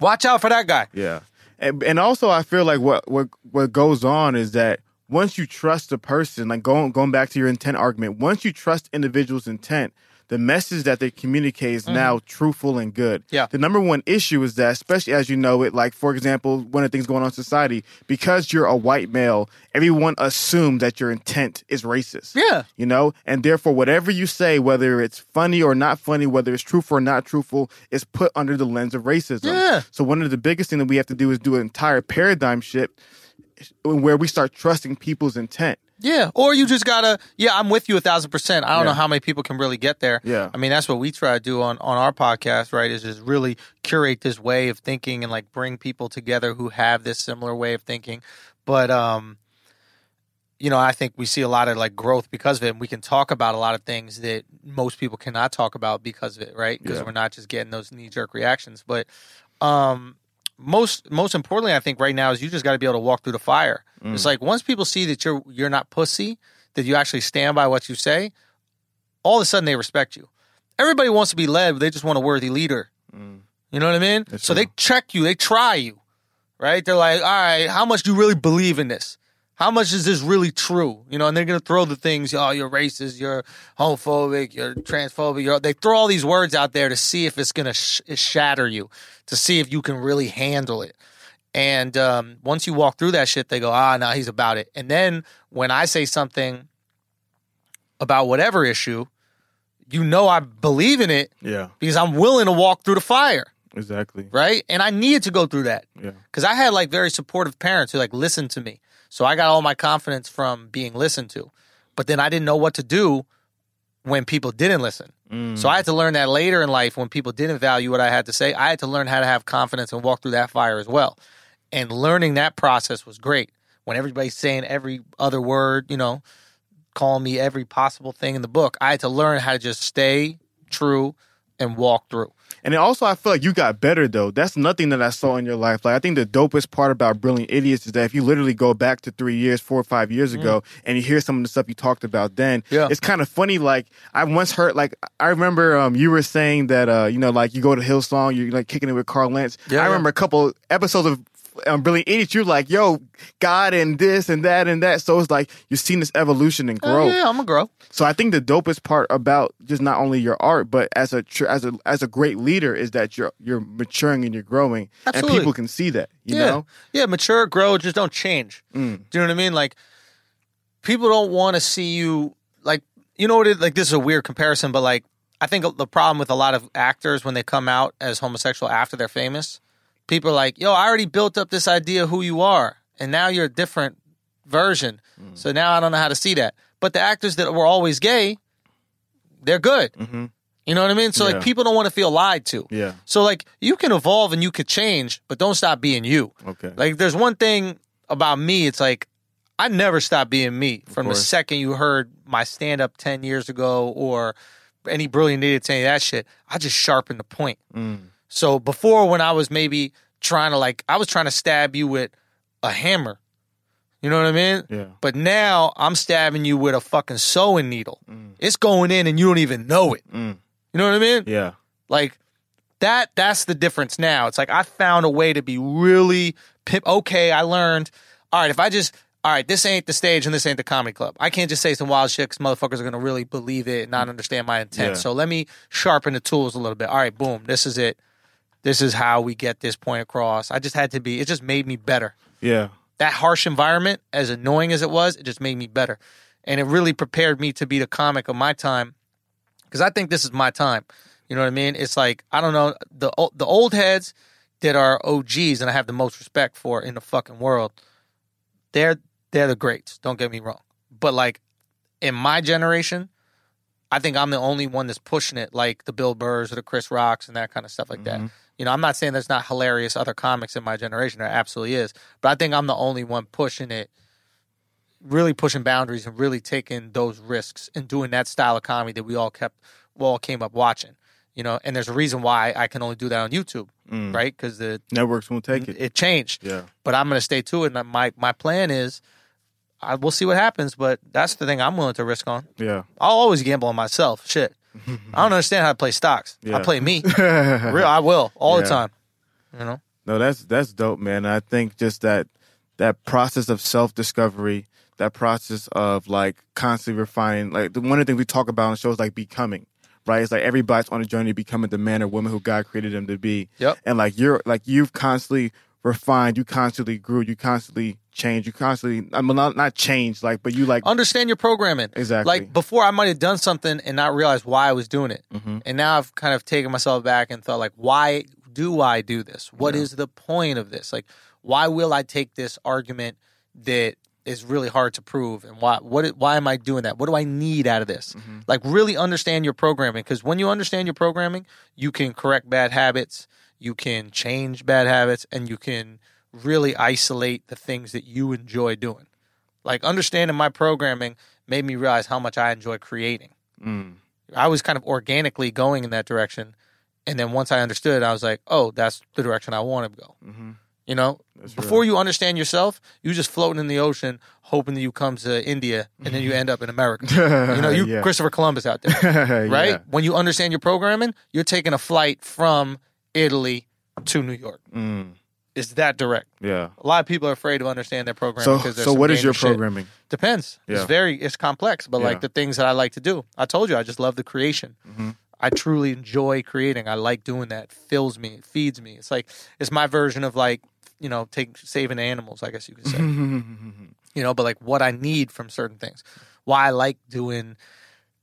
Watch out for that guy. Yeah, and, and also I feel like what what what goes on is that once you trust a person, like going going back to your intent argument, once you trust individuals' intent, the message that they communicate is mm-hmm. now truthful and good. Yeah. The number one issue is that, especially as you know it, like for example, one of the things going on in society, because you're a white male, everyone assumes that your intent is racist. Yeah. You know, and therefore, whatever you say, whether it's funny or not funny, whether it's truthful or not truthful, is put under the lens of racism. Yeah. So one of the biggest thing that we have to do is do an entire paradigm shift where we start trusting people's intent. Yeah. Or you just gotta, yeah, I'm with you a thousand percent. I don't Yeah. know how many people can really get there. Yeah. I mean, that's what we try to do on, on our podcast, right? Is just really curate this way of thinking and like bring people together who have this similar way of thinking. But, um, you know, I think we see a lot of like growth because of it. And we can talk about a lot of things that most people cannot talk about because of it, right? Because Yeah. we're not just getting those knee jerk reactions. But, um, most most importantly, I think right now is you just got to be able to walk through the fire. Mm. It's like once people see that you're you're not pussy, that you actually stand by what you say, all of a sudden they respect you. Everybody wants to be led, but they just want a worthy leader. Mm. You know what I mean? That's so true. they check you, they try you, right? They're like, all right, how much do you really believe in this? How much is this really true? You know, and they're gonna throw the things, oh, you're racist, you're homophobic, you're transphobic. You're, they throw all these words out there to see if it's gonna sh- shatter you, to see if you can really handle it. And um, once you walk through that shit, they go, ah, no, he's about it. And then when I say something about whatever issue, you know I believe in it Yeah, because I'm willing to walk through the fire, exactly. right? And I needed to go through that Yeah, because I had like very supportive parents who like listened to me. So I got all my confidence from being listened to. But then I didn't know what to do when people didn't listen. Mm. So I had to learn that later in life when people didn't value what I had to say. I had to learn how to have confidence and walk through that fire as well. And learning that process was great. When everybody's saying every other word, you know, calling me every possible thing in the book, I had to learn how to just stay true and walk through. And also, I feel like you got better though. That's nothing that I saw in your life. Like I think the dopest part about Brilliant Idiots is that if you literally go back to three years, four or five years ago, and you hear some of the stuff you talked about then, Mm. Yeah. it's kind of funny. Like I once heard, like I remember um, you were saying that uh, you know, like you go to Hillsong, you're like kicking it with Carl Lentz. Yeah, I yeah. remember a couple episodes of. Um, Brilliant Idiots, you're like, yo, God and this and that and that. So it's like you've seen this evolution and Oh, growth. yeah, I'm gonna grow. So I think the dopest part about just not only your art, but as a tr- as a as a great leader is that you're you're maturing and you're growing, Absolutely. and people can see that. You yeah. know, Yeah, mature, grow, just don't change. Mm. Do you know what I mean? Like people don't want to see you like you know what it like this is a weird comparison, but like I think the problem with a lot of actors when they come out as homosexual after they're famous, people are like, "Yo, I already built up this idea of who you are, and now you're a different version. Mm. So now I don't know how to see that." But the actors that were always gay, they're good. Mhm. You know what I mean? So Yeah. like people don't want to feel lied to. yeah, So like you can evolve and you could change, but don't stop being you. okay, Like there's one thing about me, it's like I never stop being me from the second you heard my stand up ten years ago or any brilliant idiot saying that shit. I just sharpen the point. Mm. So before when I was maybe trying to like I was trying to stab you with a hammer. You know what I mean? yeah, But now I'm stabbing you with a fucking sewing needle. It's going in and you don't even know it. Mm. You know what I mean? yeah, Like that that's the difference now. It's like I found a way to be really pimp okay, I learned, all right, if I just all right, this ain't the stage and this ain't the comedy club. I can't just say some wild shit 'cause motherfuckers are gonna really believe it and not understand my intent. Yeah. So let me sharpen the tools a little bit. All right, boom, this is it. This is how we get this point across. I just had to be it just made me better yeah, that harsh environment, as annoying as it was, it just made me better. And it really prepared me to be the comic of my time. Because I think this is my time. You know what I mean? It's like, I don't know, the the old heads that are OGs and I have the most respect for in the fucking world, they're they're the greats. Don't get me wrong. But like in my generation, I think I'm the only one that's pushing it like the Bill Burrs or the Chris Rocks and that kind of stuff like that. Mm-hmm. You know, I'm not saying there's not hilarious other comics in my generation. There absolutely is. But I think I'm the only one pushing it, really pushing boundaries and really taking those risks and doing that style of comedy that we all kept, we all came up watching. You know, and there's a reason why I can only do that on YouTube, Mm. right? Because the networks won't take it. it changed. Yeah, But I'm going to stay to it. And my my plan is, I we'll see what happens. But that's the thing I'm willing to risk on. yeah, I'll always gamble on myself. Shit, I don't understand how to play stocks. Yeah. I play me. Real, I will all the time. You know. No, that's that's dope, man. And I think just that that process of self discovery, that process of like constantly refining, like the one of the things we talk about on shows like becoming, right? It's like everybody's on a journey to becoming the man or woman who God created them to be. Yep. And like you're like you've constantly refined, you constantly grew, you constantly changed, you constantly I mean not not change like but you like understand your programming. Exactly. Like before, I might have done something and not realized why I was doing it, Mhm. and now I've kind of taken myself back and thought like, why do I do this? What is the point of this? Like, why will I take this argument that is really hard to prove, and why what why am I doing that? What do I need out of this? Like, really understand your programming because when you understand your programming, you can correct bad habits, you can change bad habits, and you can really isolate the things that you enjoy doing like understanding my programming made me realize how much I enjoy creating. mm, I was kind of organically going in that direction, and then once I understood, I was like, "Oh, that's the direction I want to go." mhm. You know, That's before real. you understand yourself, you just floating in the ocean, hoping that you come to India, and then you end up in America. you know, you Yeah. Christopher Columbus out there, right? Yeah. When you understand your programming, you're taking a flight from Italy to New York. Mm, It's that direct. yeah. A lot of people are afraid to understand their programming. So because there's so what is your dangerous shit. programming? Depends. It's Yeah. very it's complex, but Yeah. like the things that I like to do. I told you I just love the creation. Mhm. I truly enjoy creating. I like doing that. It fills me. It feeds me. It's like it's my version of like you know take saving animals. I guess you could say. you know, but like what I need from certain things. Why I like doing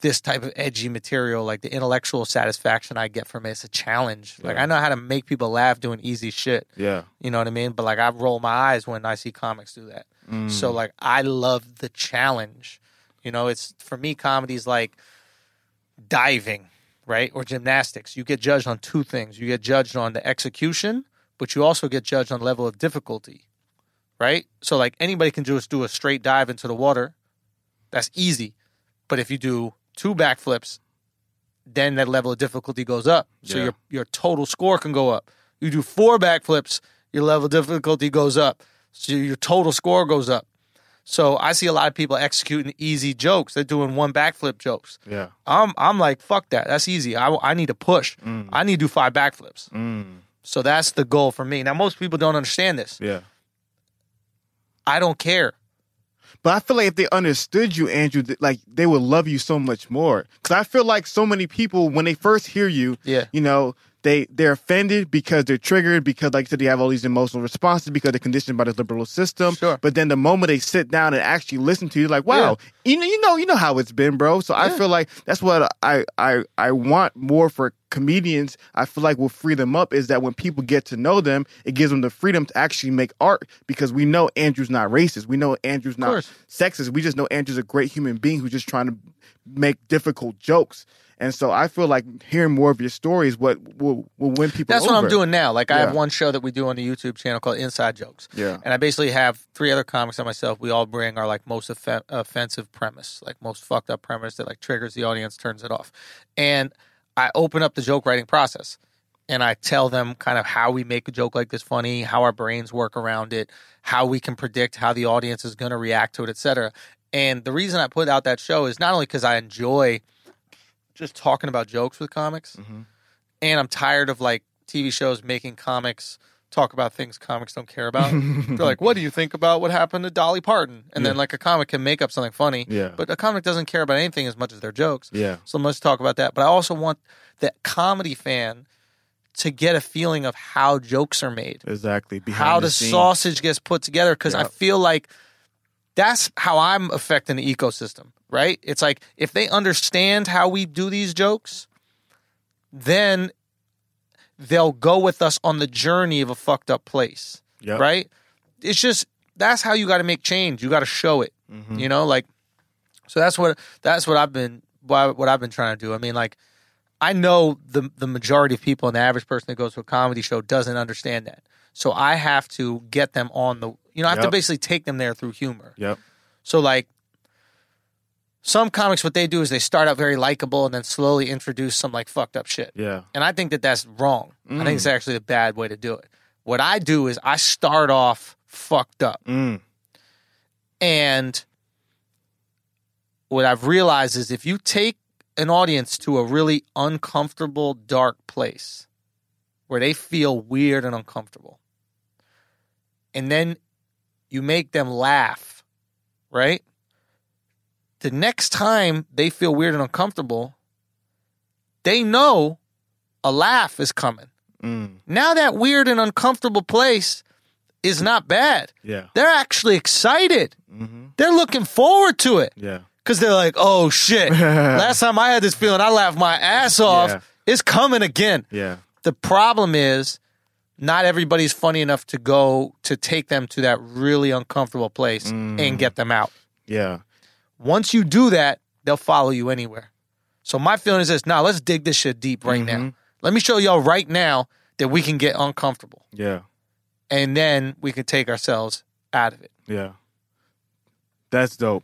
this type of edgy material, like the intellectual satisfaction I get from it. It's a challenge. Like Yeah. I know how to make people laugh doing easy shit. yeah. You know what I mean? But like I roll my eyes when I see comics do that. Mm. So like I love the challenge. You know, it's for me comedy's like diving, right? Or gymnastics. You get judged on two things. You get judged on the execution, but you also get judged on the level of difficulty. Right? So like anybody can just do a straight dive into the water. That's easy. But if you do two backflips, then that level of difficulty goes up. So Yeah. your your total score can go up. You do four backflips, your level of difficulty goes up. So your total score goes up. So I see a lot of people executing easy jokes. They're doing one backflip jokes. Yeah. I'm I'm like fuck that. That's easy. I I need to push. I need to do five backflips. Mm. So that's the goal for me. Now most people don't understand this. Yeah. I don't care. But I feel like if they understood you, Andrew, th- like they would love you so much more. Because I feel like so many people, when they first hear you, Yeah. you know, they they're offended because they're triggered because, like you said, they have all these emotional responses because they're conditioned by the liberal system. Sure. But then the moment they sit down and actually listen to you, like, wow, you know, you know, you know how it's been, bro. So I feel like that's what I I I want more for comedians. I feel like will free them up is that when people get to know them, it gives them the freedom to actually make art because we know Andrew's not racist. We know Andrew's not sexist. We just know Andrew's a great human being who's just trying to make difficult jokes. And so I feel like hearing more of your stories what will, will win people. That's what I'm doing now. Like I have one show that we do on the YouTube channel called Inside Jokes. Yeah. And I basically have three other comics and myself. We all bring our like most offen- offensive premise, like most fucked up premise that like triggers the audience, turns it off. And I open up the joke writing process and I tell them kind of how we make a joke like this funny, how our brains work around it, how we can predict how the audience is going to react to it, etc. And the reason I put out that show is not only because I enjoy just talking about jokes with comics, mm-hmm. and I'm tired of like TV shows making comics talk about things comics don't care about. They're like, "What do you think about what happened to Dolly Parton?" And then like a comic can make up something funny, Yeah. but a comic doesn't care about anything as much as their jokes. Yeah. So let's talk about that. But I also want that comedy fan to get a feeling of how jokes are made, Exactly. Behind how the, the, sausage gets put together. Because I feel like that's how I'm affecting the ecosystem, right? It's like if they understand how we do these jokes, then they'll go with us on the journey of a fucked up place, Yep. right? It's just that's how you got to make change. You got to show it, Mm-hmm. you know, like so that's what that's what I've been what what I've been trying to do. I mean, like I know the the majority of people and the average person that goes to a comedy show doesn't understand that. So I have to get them on the you know, I have to basically take them there through humor. Yep. So like some comics what they do is they start out very likable and then slowly introduce some like fucked up shit. Yeah. And I think that that's wrong. I think it's actually a bad way to do it. What I do is I start off fucked up. Mm. And what I've realized is if you take an audience to a really uncomfortable, dark place where they feel weird and uncomfortable, and then you make them laugh, right? The next time they feel weird and uncomfortable, they know a laugh is coming. Mm. Now that weird and uncomfortable place is not bad. Yeah. They're actually excited. Mm-hmm. They're looking forward to it Yeah. because they're like, "Oh shit!" Last time I had this feeling, I laughed my ass off. Yeah. It's coming again. Yeah. The problem is, not everybody's funny enough to go to take them to that really uncomfortable place Mm. and get them out. Yeah. Once you do that, they'll follow you anywhere. So my feeling is this: Now let's dig this shit deep right Mm-hmm. now. Let me show y'all right now that we can get uncomfortable, Yeah. and then we can take ourselves out of it. Yeah. That's dope.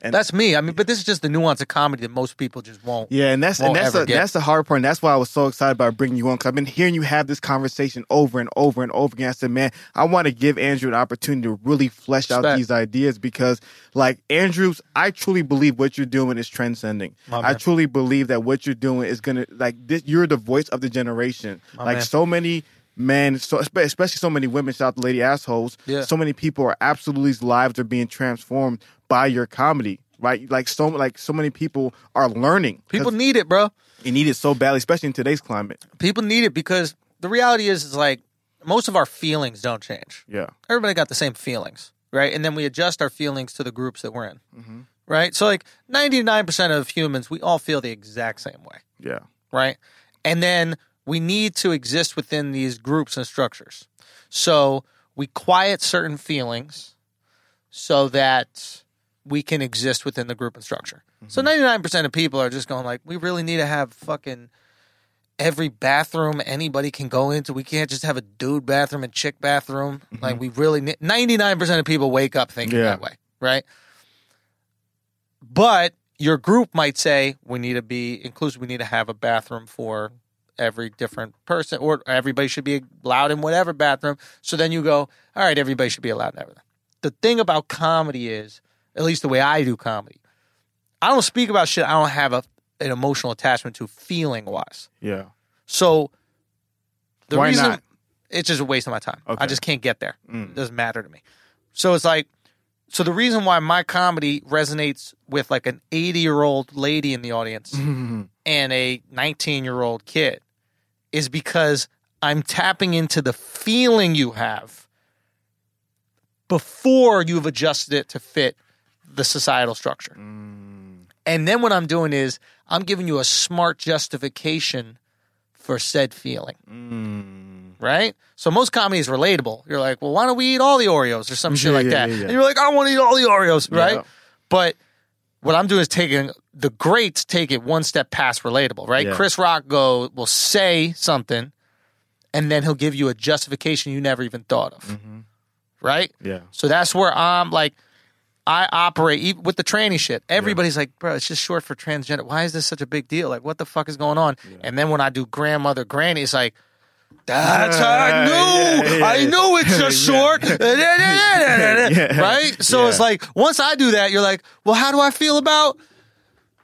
And That's me. I mean, but this is just the nuance of comedy that most people just won't. Yeah, and that's and that's the, get. that's the hard part. And that's why I was so excited about bringing you on. Because I've been hearing you have this conversation over and over and over again. I said, man, I want to give Andrew an opportunity to really flesh out these ideas because, like Andrews, I truly believe what you're doing is transcending. My I man. truly believe that what you're doing is gonna like this. You're the voice of the generation. My like man. so many. Men, so especially so many women, shout out to lady assholes. Yeah. So many people are absolutely lives are being transformed by your comedy, right? Like so, like so many people are learning. People need it, bro. you need it so badly, especially in today's climate. People need it because the reality is, is like most of our feelings don't change. Yeah. Everybody got the same feelings, right? And then we adjust our feelings to the groups that we're in, Mm-hmm. right? So like ninety nine percent of humans, we all feel the exact same way, Yeah. right? And then we need to exist within these groups and structures. So we quiet certain feelings so that we can exist within the group and structure. So mm-hmm. 99% of people are just going like, we really need to have fucking every bathroom anybody can go into. We can't just have a dude bathroom and chick bathroom. Mm-hmm. Like we really need 99% of people wake up thinking Yeah. that way, right? But your group might say we need to be inclusive. We need to have a bathroom for every different person, or everybody should be allowed in whatever bathroom. So then you go, all right, everybody should be allowed in everything. The thing about comedy is, at least the way I do comedy, I don't speak about shit I don't have a, an emotional attachment to feeling wise. Yeah. So the Why reason not? it's just a waste of my time. Okay. I just can't get there. Mm. It doesn't matter to me. So it's like so the reason why my comedy resonates with like an 80 year old lady in the audience and a 19 year old kid is because I'm tapping into the feeling you have before you've adjusted it to fit the societal structure. And then what I'm doing is I'm giving you a smart justification for said feeling. Right? So most comedy is relatable. You're like, well, why don't we eat all the Oreos or some shit Yeah, like yeah, that? yeah. And you're like, I want to eat all the Oreos, right? But what I'm doing is taking the greats take it one step past relatable, right? Chris Rock go will say something and then he'll give you a justification you never even thought of. Mm-hmm. Right? Yeah. So that's where I'm like, I operate with the tranny shit. Everybody's like, bro, it's just short for transgender. Why is this such a big deal? Like, what the fuck is going on? And then when I do grandmother granny, it's like, that's how I knew. Yeah, yeah, I yeah. knew it's just short. Right? So Yeah. it's like, once I do that, you're like, well, how do I feel about,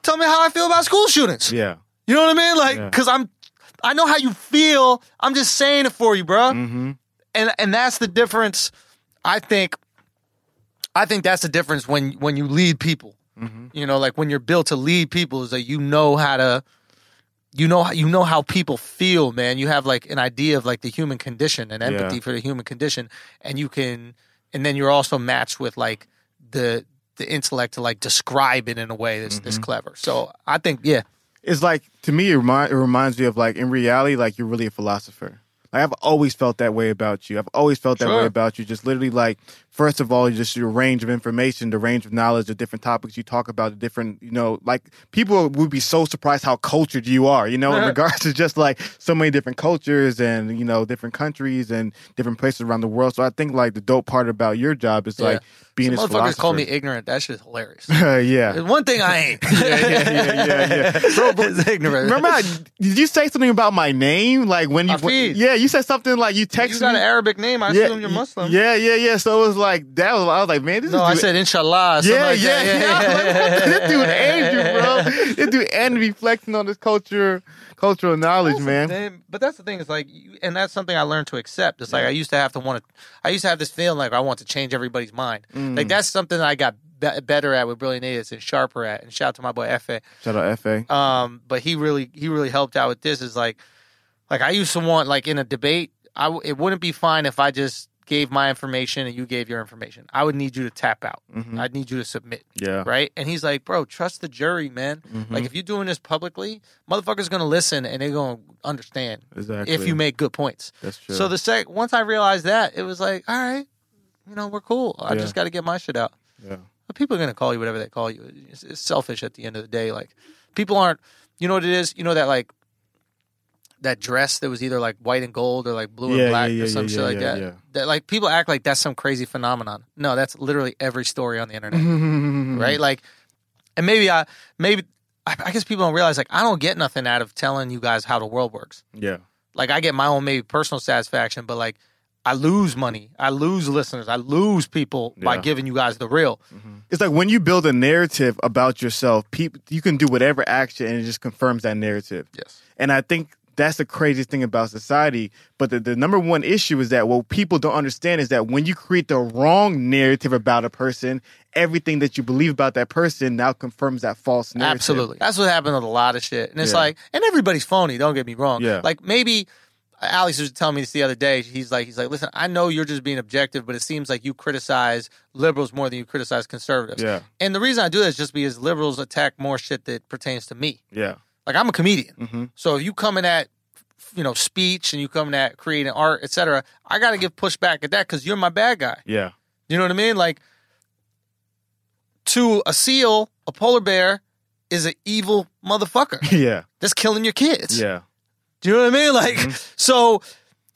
tell me how I feel about school shootings. Yeah. You know what I mean? Like, Yeah. because I'm, I know how you feel. I'm just saying it for you, bro. Mm-hmm. And and that's the difference. I think. I think that's the difference when when you lead people. Mm-hmm. You know, like when you're built to lead people, is that you know how to. You know, you know how people feel, man. You have like an idea of like the human condition and empathy Yeah. for the human condition, and you can, and then you're also matched with like the the intellect to like describe it in a way that's Mm-hmm. that's clever. So I think, yeah, It's like to me, it, remind, it reminds me of like in reality, like you're really a philosopher. Like I've always felt that way about you. I've always felt that Sure. way about you. Just literally like first of all, just your range of information, the range of knowledge, the different topics you talk about, the different, you know, like people would be so surprised how cultured you are, you know, in regards to just like so many different cultures and, you know, different countries and different places around the world. So I think like the dope part about your job is like being Some motherfuckers call me ignorant. That shit's hilarious. yeah. There's one thing I ain't. yeah, yeah, yeah, yeah. Bro, bro, It's ignorant. Remember, how, did you say something about my name? Like when you, Hafeez. yeah, you said something like you texted you got me. an Arabic name. I yeah, assume you're Muslim. Yeah, yeah, yeah. So it was like that was. I was like, man, this is No, is I said inshallah. Yeah, like yeah, that. yeah. I was like, this dude Andrew, bro. This dude Andrew be flexing on this culture, cultural knowledge, man. Then- but that's the thing is like, and that's something I learned to accept. It's like I used to have to want to, I used to have this feeling like I want to change everybody's mind. Mm. Like that's something that I got be- better at with Brilliant Idiots and sharper at. And shout out to my boy Fa. Shout out Fa. Um, but he really, he really helped out with this. Is like, like I used to want like in a debate, I w- it wouldn't be fine if I just gave my information and you gave your information. I would need you to tap out. Mhm. I'd need you to submit. Yeah. Right? And he's like, bro, trust the jury, man. Mhm. Like, if you're doing this publicly, motherfuckers gonna listen and they're gonna understand Exactly. if you make good points. that's true. So the sec, once I realized that, it was like, all right, you know, we're cool. I Yeah. just got to get my shit out. yeah. But people are gonna call you whatever they call you. It's, it's selfish at the end of the day. Like, people aren't. You know what it is? You know that like that dress that was either like white and gold or like blue Yeah, and black yeah, or some yeah, shit like yeah, that. yeah. That like people act like that's some crazy phenomenon. No, that's literally every story on the internet. Mm-hmm. right? Like, and maybe I maybe I, I guess people don't realize like I don't get nothing out of telling you guys how the world works. Yeah. Like I get my own maybe personal satisfaction, but like I lose money, I lose listeners, I lose people by giving you guys the real. It's like when you build a narrative about yourself, people you can do whatever action and it just confirms that narrative. Yes. And I think that's the craziest thing about society. But the, the number one issue is that what people don't understand is that when you create the wrong narrative about a person, everything that you believe about that person now confirms that false narrative. Absolutely. That's what happened with a lot of shit. And it's Yeah. like, and everybody's phony, don't get me wrong. Yeah. Like maybe uh, Alex was telling me this the other day. He's like, he's like, listen, I know you're just being objective, but it seems like you criticize liberals more than you criticize conservatives. Yeah. And the reason I do that is just because liberals attack more shit that pertains to me. Yeah. Like I'm a comedian. hmm So if you coming at you know speech and you coming at creating art, etc., I got to give pushback at that because you're my bad guy. Yeah. You know what I mean? Like to a seal, a polar bear is an evil motherfucker Yeah. that's killing your kids. Yeah. Do you know what I mean? Like Mm-hmm. so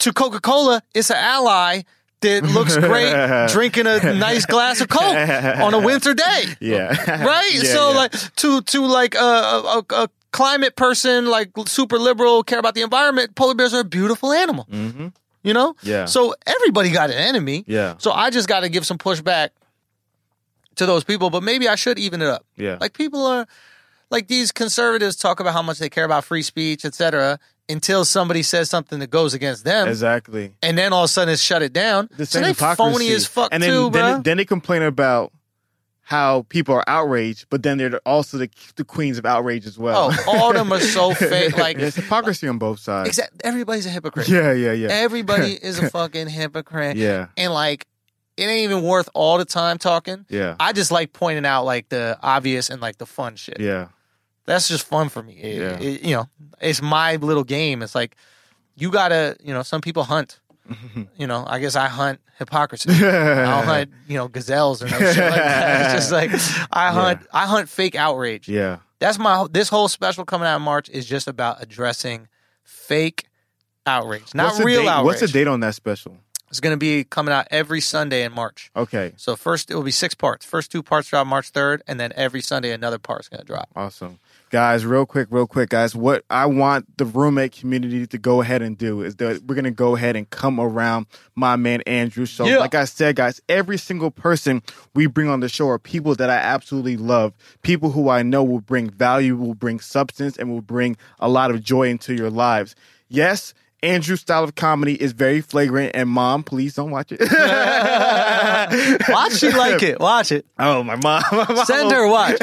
to Coca Cola, it's an ally that looks great drinking a nice glass of Coke on a winter day. Yeah. Right? Yeah, so yeah. like to to like a, a, a climate person, like super liberal, care about the environment, polar bears are a beautiful animal. Mhm. You know? Yeah. So everybody got an enemy. Yeah. So I just got to give some pushback to those people, but maybe I should even it up. Yeah. Like people are like these conservatives talk about how much they care about free speech, etc. Until somebody says something that goes against them, Exactly. and then all of a sudden it's shut it down. The so they hypocrisy. phony as fuck and then, too, then, bro. then they complain about how people are outraged, but then they're also the, the queens of outrage as well. oh, all of them are so fake. Like There's hypocrisy on both sides. exact, everybody's a hypocrite. Yeah, yeah, yeah. Everybody is a fucking hypocrite. Yeah, And like, it ain't even worth all the time talking. yeah, I just like pointing out like the obvious and like the fun shit. yeah. That's just fun for me. It- Yeah. it- you know, it's my little game. It's like you gotta, you know, some people hunt. You know, I guess I hunt hypocrisy. I don't hunt, you know, gazelles or no shit like that. It's just like I hunt, I hunt fake outrage. Yeah. That's my this whole special coming out in March is just about addressing fake outrage, not What's real date? outrage. What's the date on that special? It's going to be coming out every Sunday in March. Okay, So first it will be six parts. First two parts drop March third, and then every Sunday another part's going to drop. awesome. Guys, real quick, real quick, guys. What I want the roommate community to go ahead and do is that we're gonna go ahead and come around my man Andrew. So, Yeah. like I said, guys, every single person we bring on the show are people that I absolutely love. People who I know will bring value, will bring substance, and will bring a lot of joy into your lives. Yes. Andrew's style of comedy is very flagrant, and mom, please don't watch it. Watch she like it. Watch it. Oh, my mom. my mom Send her watch.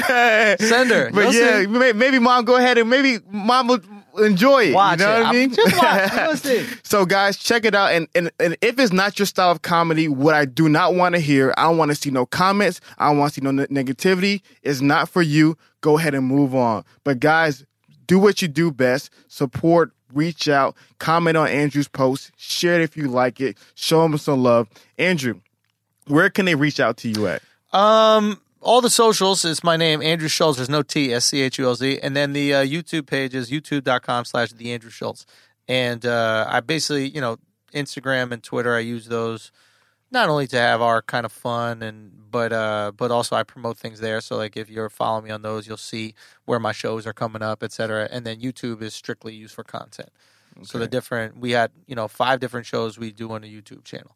Send her. But You'll yeah, see. maybe mom go ahead and maybe mom will enjoy it. Watch you know it. what I mean? just watch. So guys, check it out. And, and and if it's not your style of comedy, what I do not want to hear, I don't want to see no comments. I don't want to see no ne- negativity. It's not for you. Go ahead and move on. But guys, do what you do best. Support. Reach out. Comment on Andrew's post. Share it if you like it. Show him some love. Andrew, where can they reach out to you at? Um, all the socials. is my name, Andrew Schulz. There's no T, S C H U L Z. And then the uh, YouTube page is youtube.com slash the Andrew Schulz. And uh, I basically, you know, Instagram and Twitter, I use those not only to have our kind of fun and but uh but also I promote things there. So like if you're following me on those, you'll see where my shows are coming up, et cetera. And then YouTube is strictly used for content. So the different we had, you know, five different shows we do on the YouTube channel.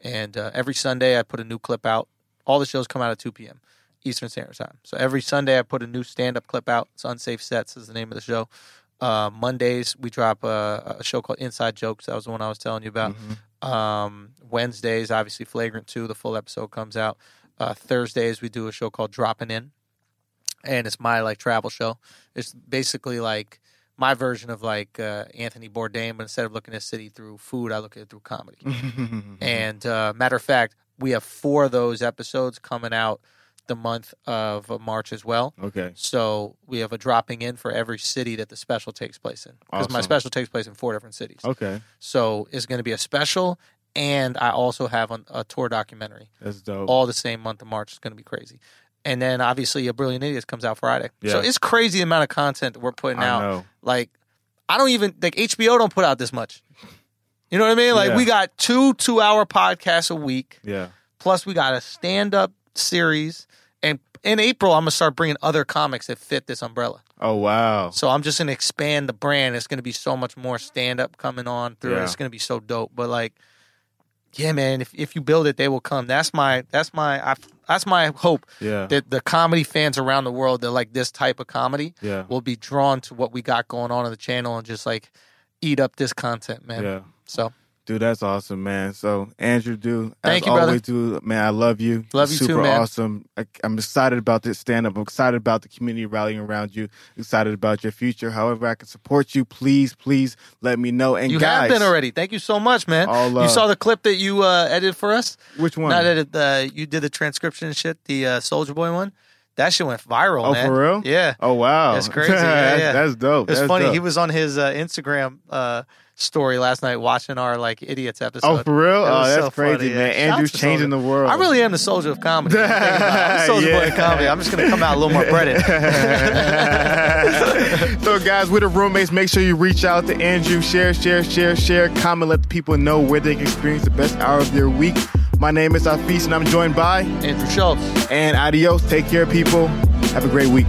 And uh, every Sunday I put a new clip out. All the shows come out at 2 p.m. Eastern Standard Time. So every Sunday I put a new stand-up clip out. It's Unsafe Sets is the name of the show. Uh, Mondays we drop a, a show called Inside Jokes. That was the one I was telling you about. Um, Wednesdays, obviously Flagrant 2, the full episode comes out. Uh, Thursdays we do a show called Dropping In, and it's my like travel show. It's basically like my version of like uh, Anthony Bourdain, but instead of looking at a city through food, I look at it through comedy. And uh, matter of fact, we have four of those episodes coming out the month of March as well. okay. So we have a dropping in for every city that the special takes place in. Because my special takes place in four different cities. Okay. So it's going to be a special, and I also have a, a tour documentary That's dope. all the same month of March. It's going to be crazy. And then obviously, a Brilliant Idiots comes out Friday. Yeah. So it's crazy the amount of content that we're putting I out. know. Like, I don't even like HBO don't put out this much. You know what I mean? Like Yeah. we got two two hour podcasts a week. Yeah. Plus, we got a stand up series. In April, I'm gonna start bringing other comics that fit this umbrella. Oh wow. So I'm just gonna expand the brand. It's gonna be so much more stand up coming on through. Yeah. It's gonna be so dope. But like, yeah, man, if if you build it, they will come. That's my that's my I, that's my hope Yeah. that the comedy fans around the world that like this type of comedy Yeah. will be drawn to what we got going on on the channel and just like eat up this content, man. Yeah. So Dude, that's awesome, man. So, Andrew, dude, Thank as you, brother. always, dude, man, I love you. Love you too, Super man. awesome. I, I'm excited about this stand up. I'm excited about the community rallying around you. Excited about your future. However, I can support you. Please, please let me know. And you guys, have been already. Thank you so much, man. All you saw the clip that you uh, edited for us. Which one? Not edited. Uh, you did the transcription and shit. The uh, Soldier Boy one. That shit went viral. Oh, man. for real? Yeah. Oh wow, That's crazy. Yeah, that's, yeah. that's dope. It's That's funny. dope. He was on his uh, Instagram uh, story last night watching our like idiots oh, episode. Oh, for real? Oh, that's so crazy, funny, man. yeah. Andrew's changing the world. I really am the soldier of comedy. I'm thinking about it. I'm the soldier Yeah. of comedy. I'm just gonna come out a little more breaded. so, guys, with the roommates, make sure you reach out to Andrew. Share, share, share, share. Comment, let the people know where they can experience the best hour of their week. My name is Hafeez, and I'm joined by Andrew Schulz. and adios. Take care, people. Have a great week.